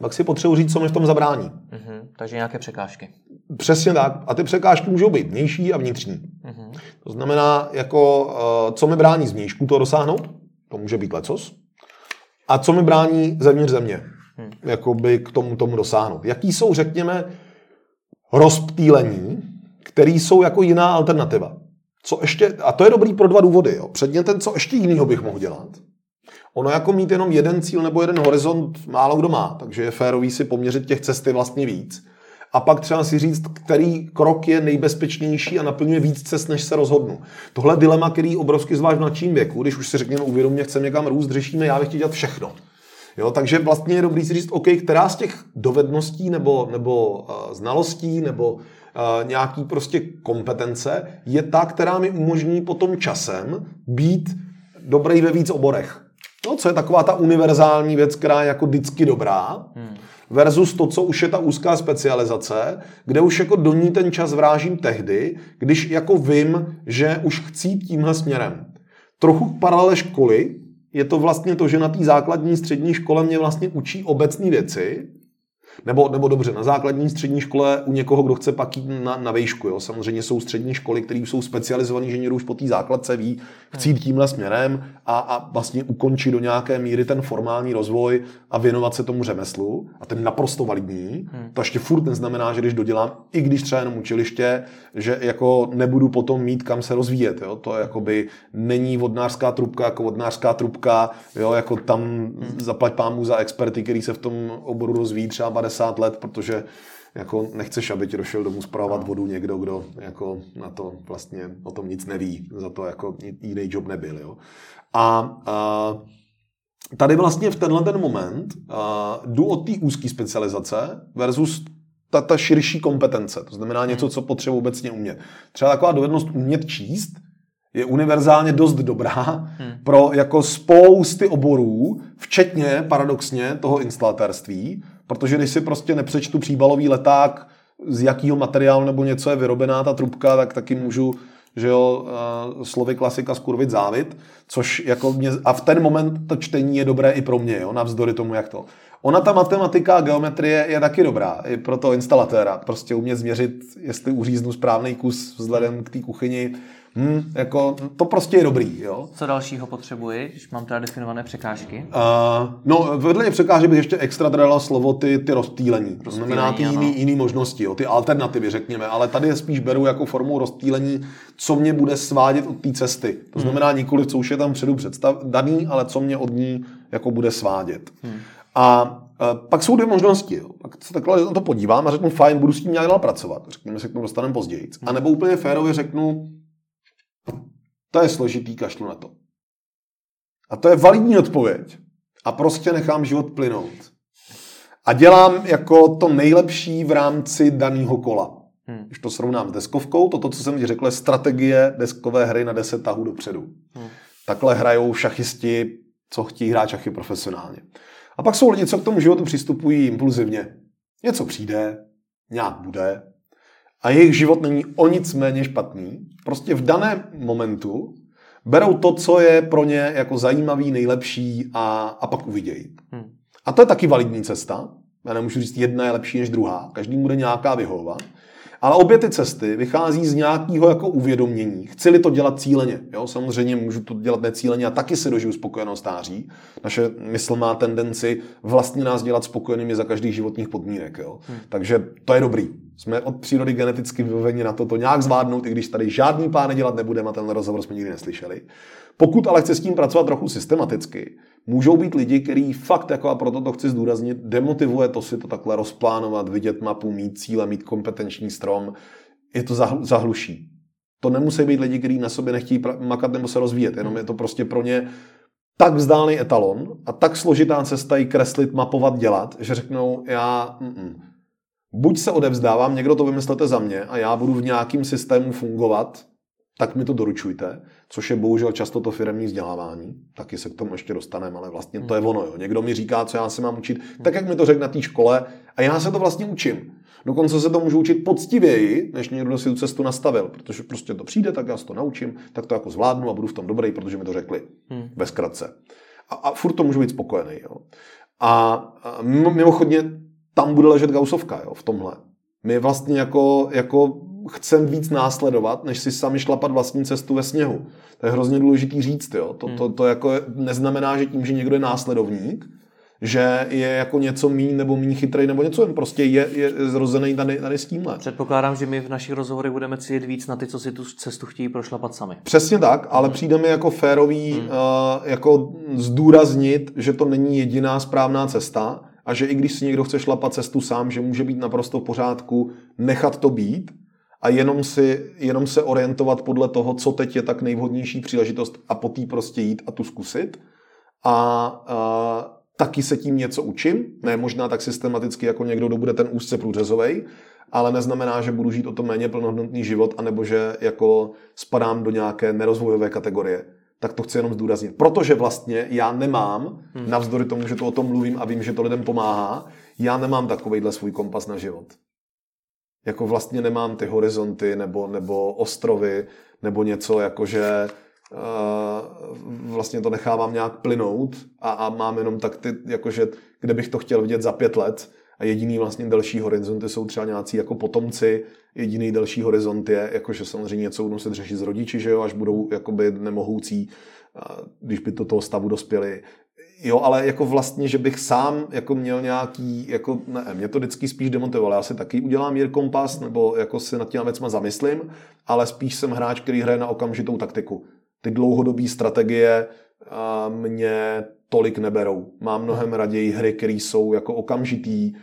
pak si potřebuji říct, co mi v tom zabrání. Mm-hmm. Takže nějaké překážky. Přesně tak. A ty překážky můžou být vnější a vnitřní. Mm-hmm. To znamená, jako, eh, co mi brání z vnějšku to dosáhnout, to může být lecos. A co mi brání zevnitř země, hmm. jakoby k tomu, tomu dosáhnout. Jaký jsou, řekněme, rozptýlení, které jsou jako jiná alternativa. Co ještě, a to je dobrý pro dva důvody. Jo. Předně ten, co ještě jinýho bych mohl dělat. Ono jako mít jenom jeden cíl nebo jeden horizont málo kdo má, takže je férový si poměřit těch cesty vlastně víc. A pak třeba si říct, který krok je nejbezpečnější a naplňuje víc cest, než se rozhodnu. Tohle dilema, který obrovsky zvlášť v mladším věku, když už si řekněme uvědomně, chceme někam růst, řešíme, já bych chtěl dělat všechno. Jo, takže vlastně je dobrý si říct, OK, která z těch dovedností nebo, nebo uh, znalostí nebo uh, nějaký prostě kompetence je ta, která mi umožní potom časem být dobrý ve víc oborech. No, co je taková ta univerzální věc, která je jako vždycky dobrá, hmm. Versus to, co už je ta úzká specializace, kde už jako do ní ten čas vrážím tehdy, když jako vím, že už chci tímhle směrem. Trochu k paralele školy je to vlastně to, že na té základní střední škole mě vlastně učí obecné věci, nebo, nebo dobře, na základní střední škole u někoho, kdo chce pak jít na, na vejšku. Jo. Samozřejmě jsou střední školy, které jsou specializované, že někdo už po té základce ví, chci jít tímhle směrem a, a vlastně ukončit do nějaké míry ten formální rozvoj a věnovat se tomu řemeslu. A ten naprosto validní. Hmm. To ještě furt neznamená, že když dodělám, i když třeba jenom učiliště, že jako nebudu potom mít kam se rozvíjet. Jo. To jakoby není vodnářská trubka jako vodnářská trubka, jo, jako tam hmm. zaplať pámu za experty, který se v tom oboru rozvíjí třeba 50 let, protože jako nechceš, aby ti došel domů zpravovat vodu někdo, kdo jako na to vlastně o tom nic neví, za to jako jiný job nebyl. Jo. A, a tady vlastně v tenhle ten moment a, jdu od té úzké specializace versus ta, ta širší kompetence. To znamená něco, hmm. co potřebuji obecně umět. Třeba taková dovednost umět číst je univerzálně dost dobrá hmm. pro jako spousty oborů, včetně paradoxně toho instalatérství, Protože když si prostě nepřečtu příbalový leták, z jakého materiálu nebo něco je vyrobená ta trubka, tak taky můžu že jo, slovy klasika skurvit závit, což jako mě, a v ten moment to čtení je dobré i pro mě, jo, navzdory tomu, jak to. Ona ta matematika a geometrie je taky dobrá, i pro toho instalatéra. Prostě umět změřit, jestli uříznu správný kus vzhledem k té kuchyni, Hmm, jako, to prostě je dobrý. Jo? Co dalšího potřebuji, když mám teda definované překážky? Uh, no, vedle překážek bych ještě extra dala slovo ty, ty rozptýlení. To znamená ty jiný, jiný možnosti, jo? ty alternativy, řekněme. Ale tady je spíš beru jako formou rozptýlení, co mě bude svádět od té cesty. To hmm. znamená nikoli, co už je tam předu představ, daný, ale co mě od ní jako bude svádět. Hmm. A pak jsou dvě možnosti. Jo. Pak se takhle na to podívám a řeknu, fajn, budu s tím nějak dál pracovat. Řekněme se k tomu dostaneme později. Hmm. A nebo úplně férově řeknu, to je složitý, kašlu na to. A to je validní odpověď. A prostě nechám život plynout. A dělám jako to nejlepší v rámci daného kola. Hmm. Když to srovnám s deskovkou, toto, co jsem ti řekl, je strategie deskové hry na 10 tahů dopředu. Hmm. Takhle hrajou šachisti, co chtějí hrát šachy profesionálně. A pak jsou lidi, co k tomu životu přistupují impulzivně. Něco přijde, nějak bude, a jejich život není o nic méně špatný. Prostě v daném momentu berou to, co je pro ně jako zajímavý, nejlepší a, a pak uvidějí. Hmm. A to je taky validní cesta. Já nemůžu říct, jedna je lepší než druhá. Každý bude nějaká vyhovovat. Ale obě ty cesty vychází z nějakého jako uvědomění. Chci-li to dělat cíleně. Jo? Samozřejmě můžu to dělat necíleně a taky si dožiju spokojenou stáří. Naše mysl má tendenci vlastně nás dělat spokojenými za každých životních podmínek. Jo? Hmm. Takže to je dobrý. Jsme od přírody geneticky vyvoveni na to, to nějak zvládnout, i když tady žádný plány dělat nebudeme a tenhle rozhovor jsme nikdy neslyšeli. Pokud ale chce s tím pracovat trochu systematicky, můžou být lidi, kteří fakt, jako a proto to chci zdůraznit, demotivuje to si to takhle rozplánovat, vidět mapu, mít cíle, mít kompetenční strom, je to zahluší. To nemusí být lidi, kteří na sobě nechtějí makat nebo se rozvíjet, jenom je to prostě pro ně tak vzdálený etalon a tak složitá cesta jí kreslit, mapovat, dělat, že řeknou, já mm, buď se odevzdávám, někdo to vymyslete za mě a já budu v nějakém systému fungovat, tak mi to doručujte, což je bohužel často to firmní vzdělávání. Taky se k tomu ještě dostaneme, ale vlastně to je ono. Jo. Někdo mi říká, co já se mám učit, tak jak mi to řekne na té škole a já se to vlastně učím. Dokonce se to můžu učit poctivěji, než někdo si tu cestu nastavil, protože prostě to přijde, tak já se to naučím, tak to jako zvládnu a budu v tom dobrý, protože mi to řekli. Hmm. Ve zkratce. A, a furt to můžu být spokojený. Jo. A, a mimochodně tam bude ležet gausovka jo, v tomhle. My vlastně jako, jako chcem víc následovat, než si sami šlapat vlastní cestu ve sněhu. To je hrozně důležitý říct. Jo. To, to, to jako neznamená, že tím, že někdo je následovník, že je jako něco míň nebo méně chytrý nebo něco, jen prostě je, je zrozený tady, tady s tímhle. Předpokládám, že my v našich rozhovorech budeme cílit víc na ty, co si tu cestu chtějí prošlapat sami. Přesně tak, ale hmm. přijde mi jako férový hmm. uh, jako zdůraznit, že to není jediná správná cesta a že i když si někdo chce šlapat cestu sám, že může být naprosto v pořádku nechat to být a jenom, si, jenom se orientovat podle toho, co teď je tak nejvhodnější příležitost a po tý prostě jít a tu zkusit. A, a taky se tím něco učím, ne možná tak systematicky jako někdo, kdo bude ten úzce průřezový, ale neznamená, že budu žít o to méně plnohodnotný život, anebo že jako spadám do nějaké nerozvojové kategorie. tak to chci jenom zdůraznit. Protože vlastně já nemám, hmm. navzdory tomu, že to o tom mluvím a vím, že to lidem pomáhá, já nemám takovýhle svůj kompas na život. Jako vlastně nemám ty horizonty nebo, nebo ostrovy nebo něco jako, že uh, vlastně to nechávám nějak plynout a, a mám jenom tak ty, jakože kde bych to chtěl vidět za pět let a jediný vlastně delší horizonty jsou třeba nějací jako potomci, jediný delší horizont je, jakože samozřejmě něco budou se řešit s rodiči, že jo, až budou jakoby nemohoucí, když by do toho stavu dospěli. Jo, ale jako vlastně, že bych sám jako měl nějaký, jako ne, mě to vždycky spíš demotivovalo. Já si taky udělám mír kompas, nebo jako si nad těma věcma zamyslím, ale spíš jsem hráč, který hraje na okamžitou taktiku. Ty dlouhodobé strategie mě tolik neberou. Mám mnohem raději hry, které jsou jako okamžitý,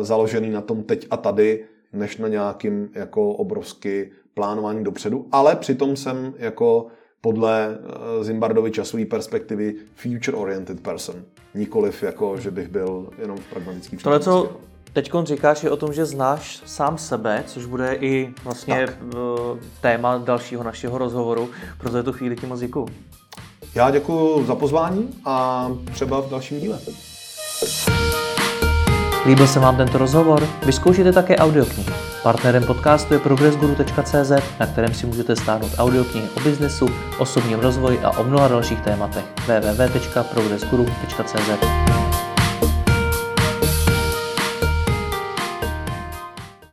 založený na tom teď a tady, než na nějakým jako obrovsky plánování dopředu, ale přitom jsem jako podle eh, Zimbardovy časové perspektivy future-oriented person. Nikoliv jako, že bych byl jenom pragmatický Tohle, co teď říkáš, je o tom, že znáš sám sebe, což bude i vlastně tak. Eh, téma dalšího našeho rozhovoru, proto je tu chvíli ti moc děkuju. Já děkuji za pozvání a třeba v dalším díle. Líbil se vám tento rozhovor? Vyzkoušejte také audioknihy. Partnerem podcastu je progressguru.cz, na kterém si můžete stáhnout audioknihy o biznesu, osobním rozvoji a o mnoha dalších tématech. www.progressguru.cz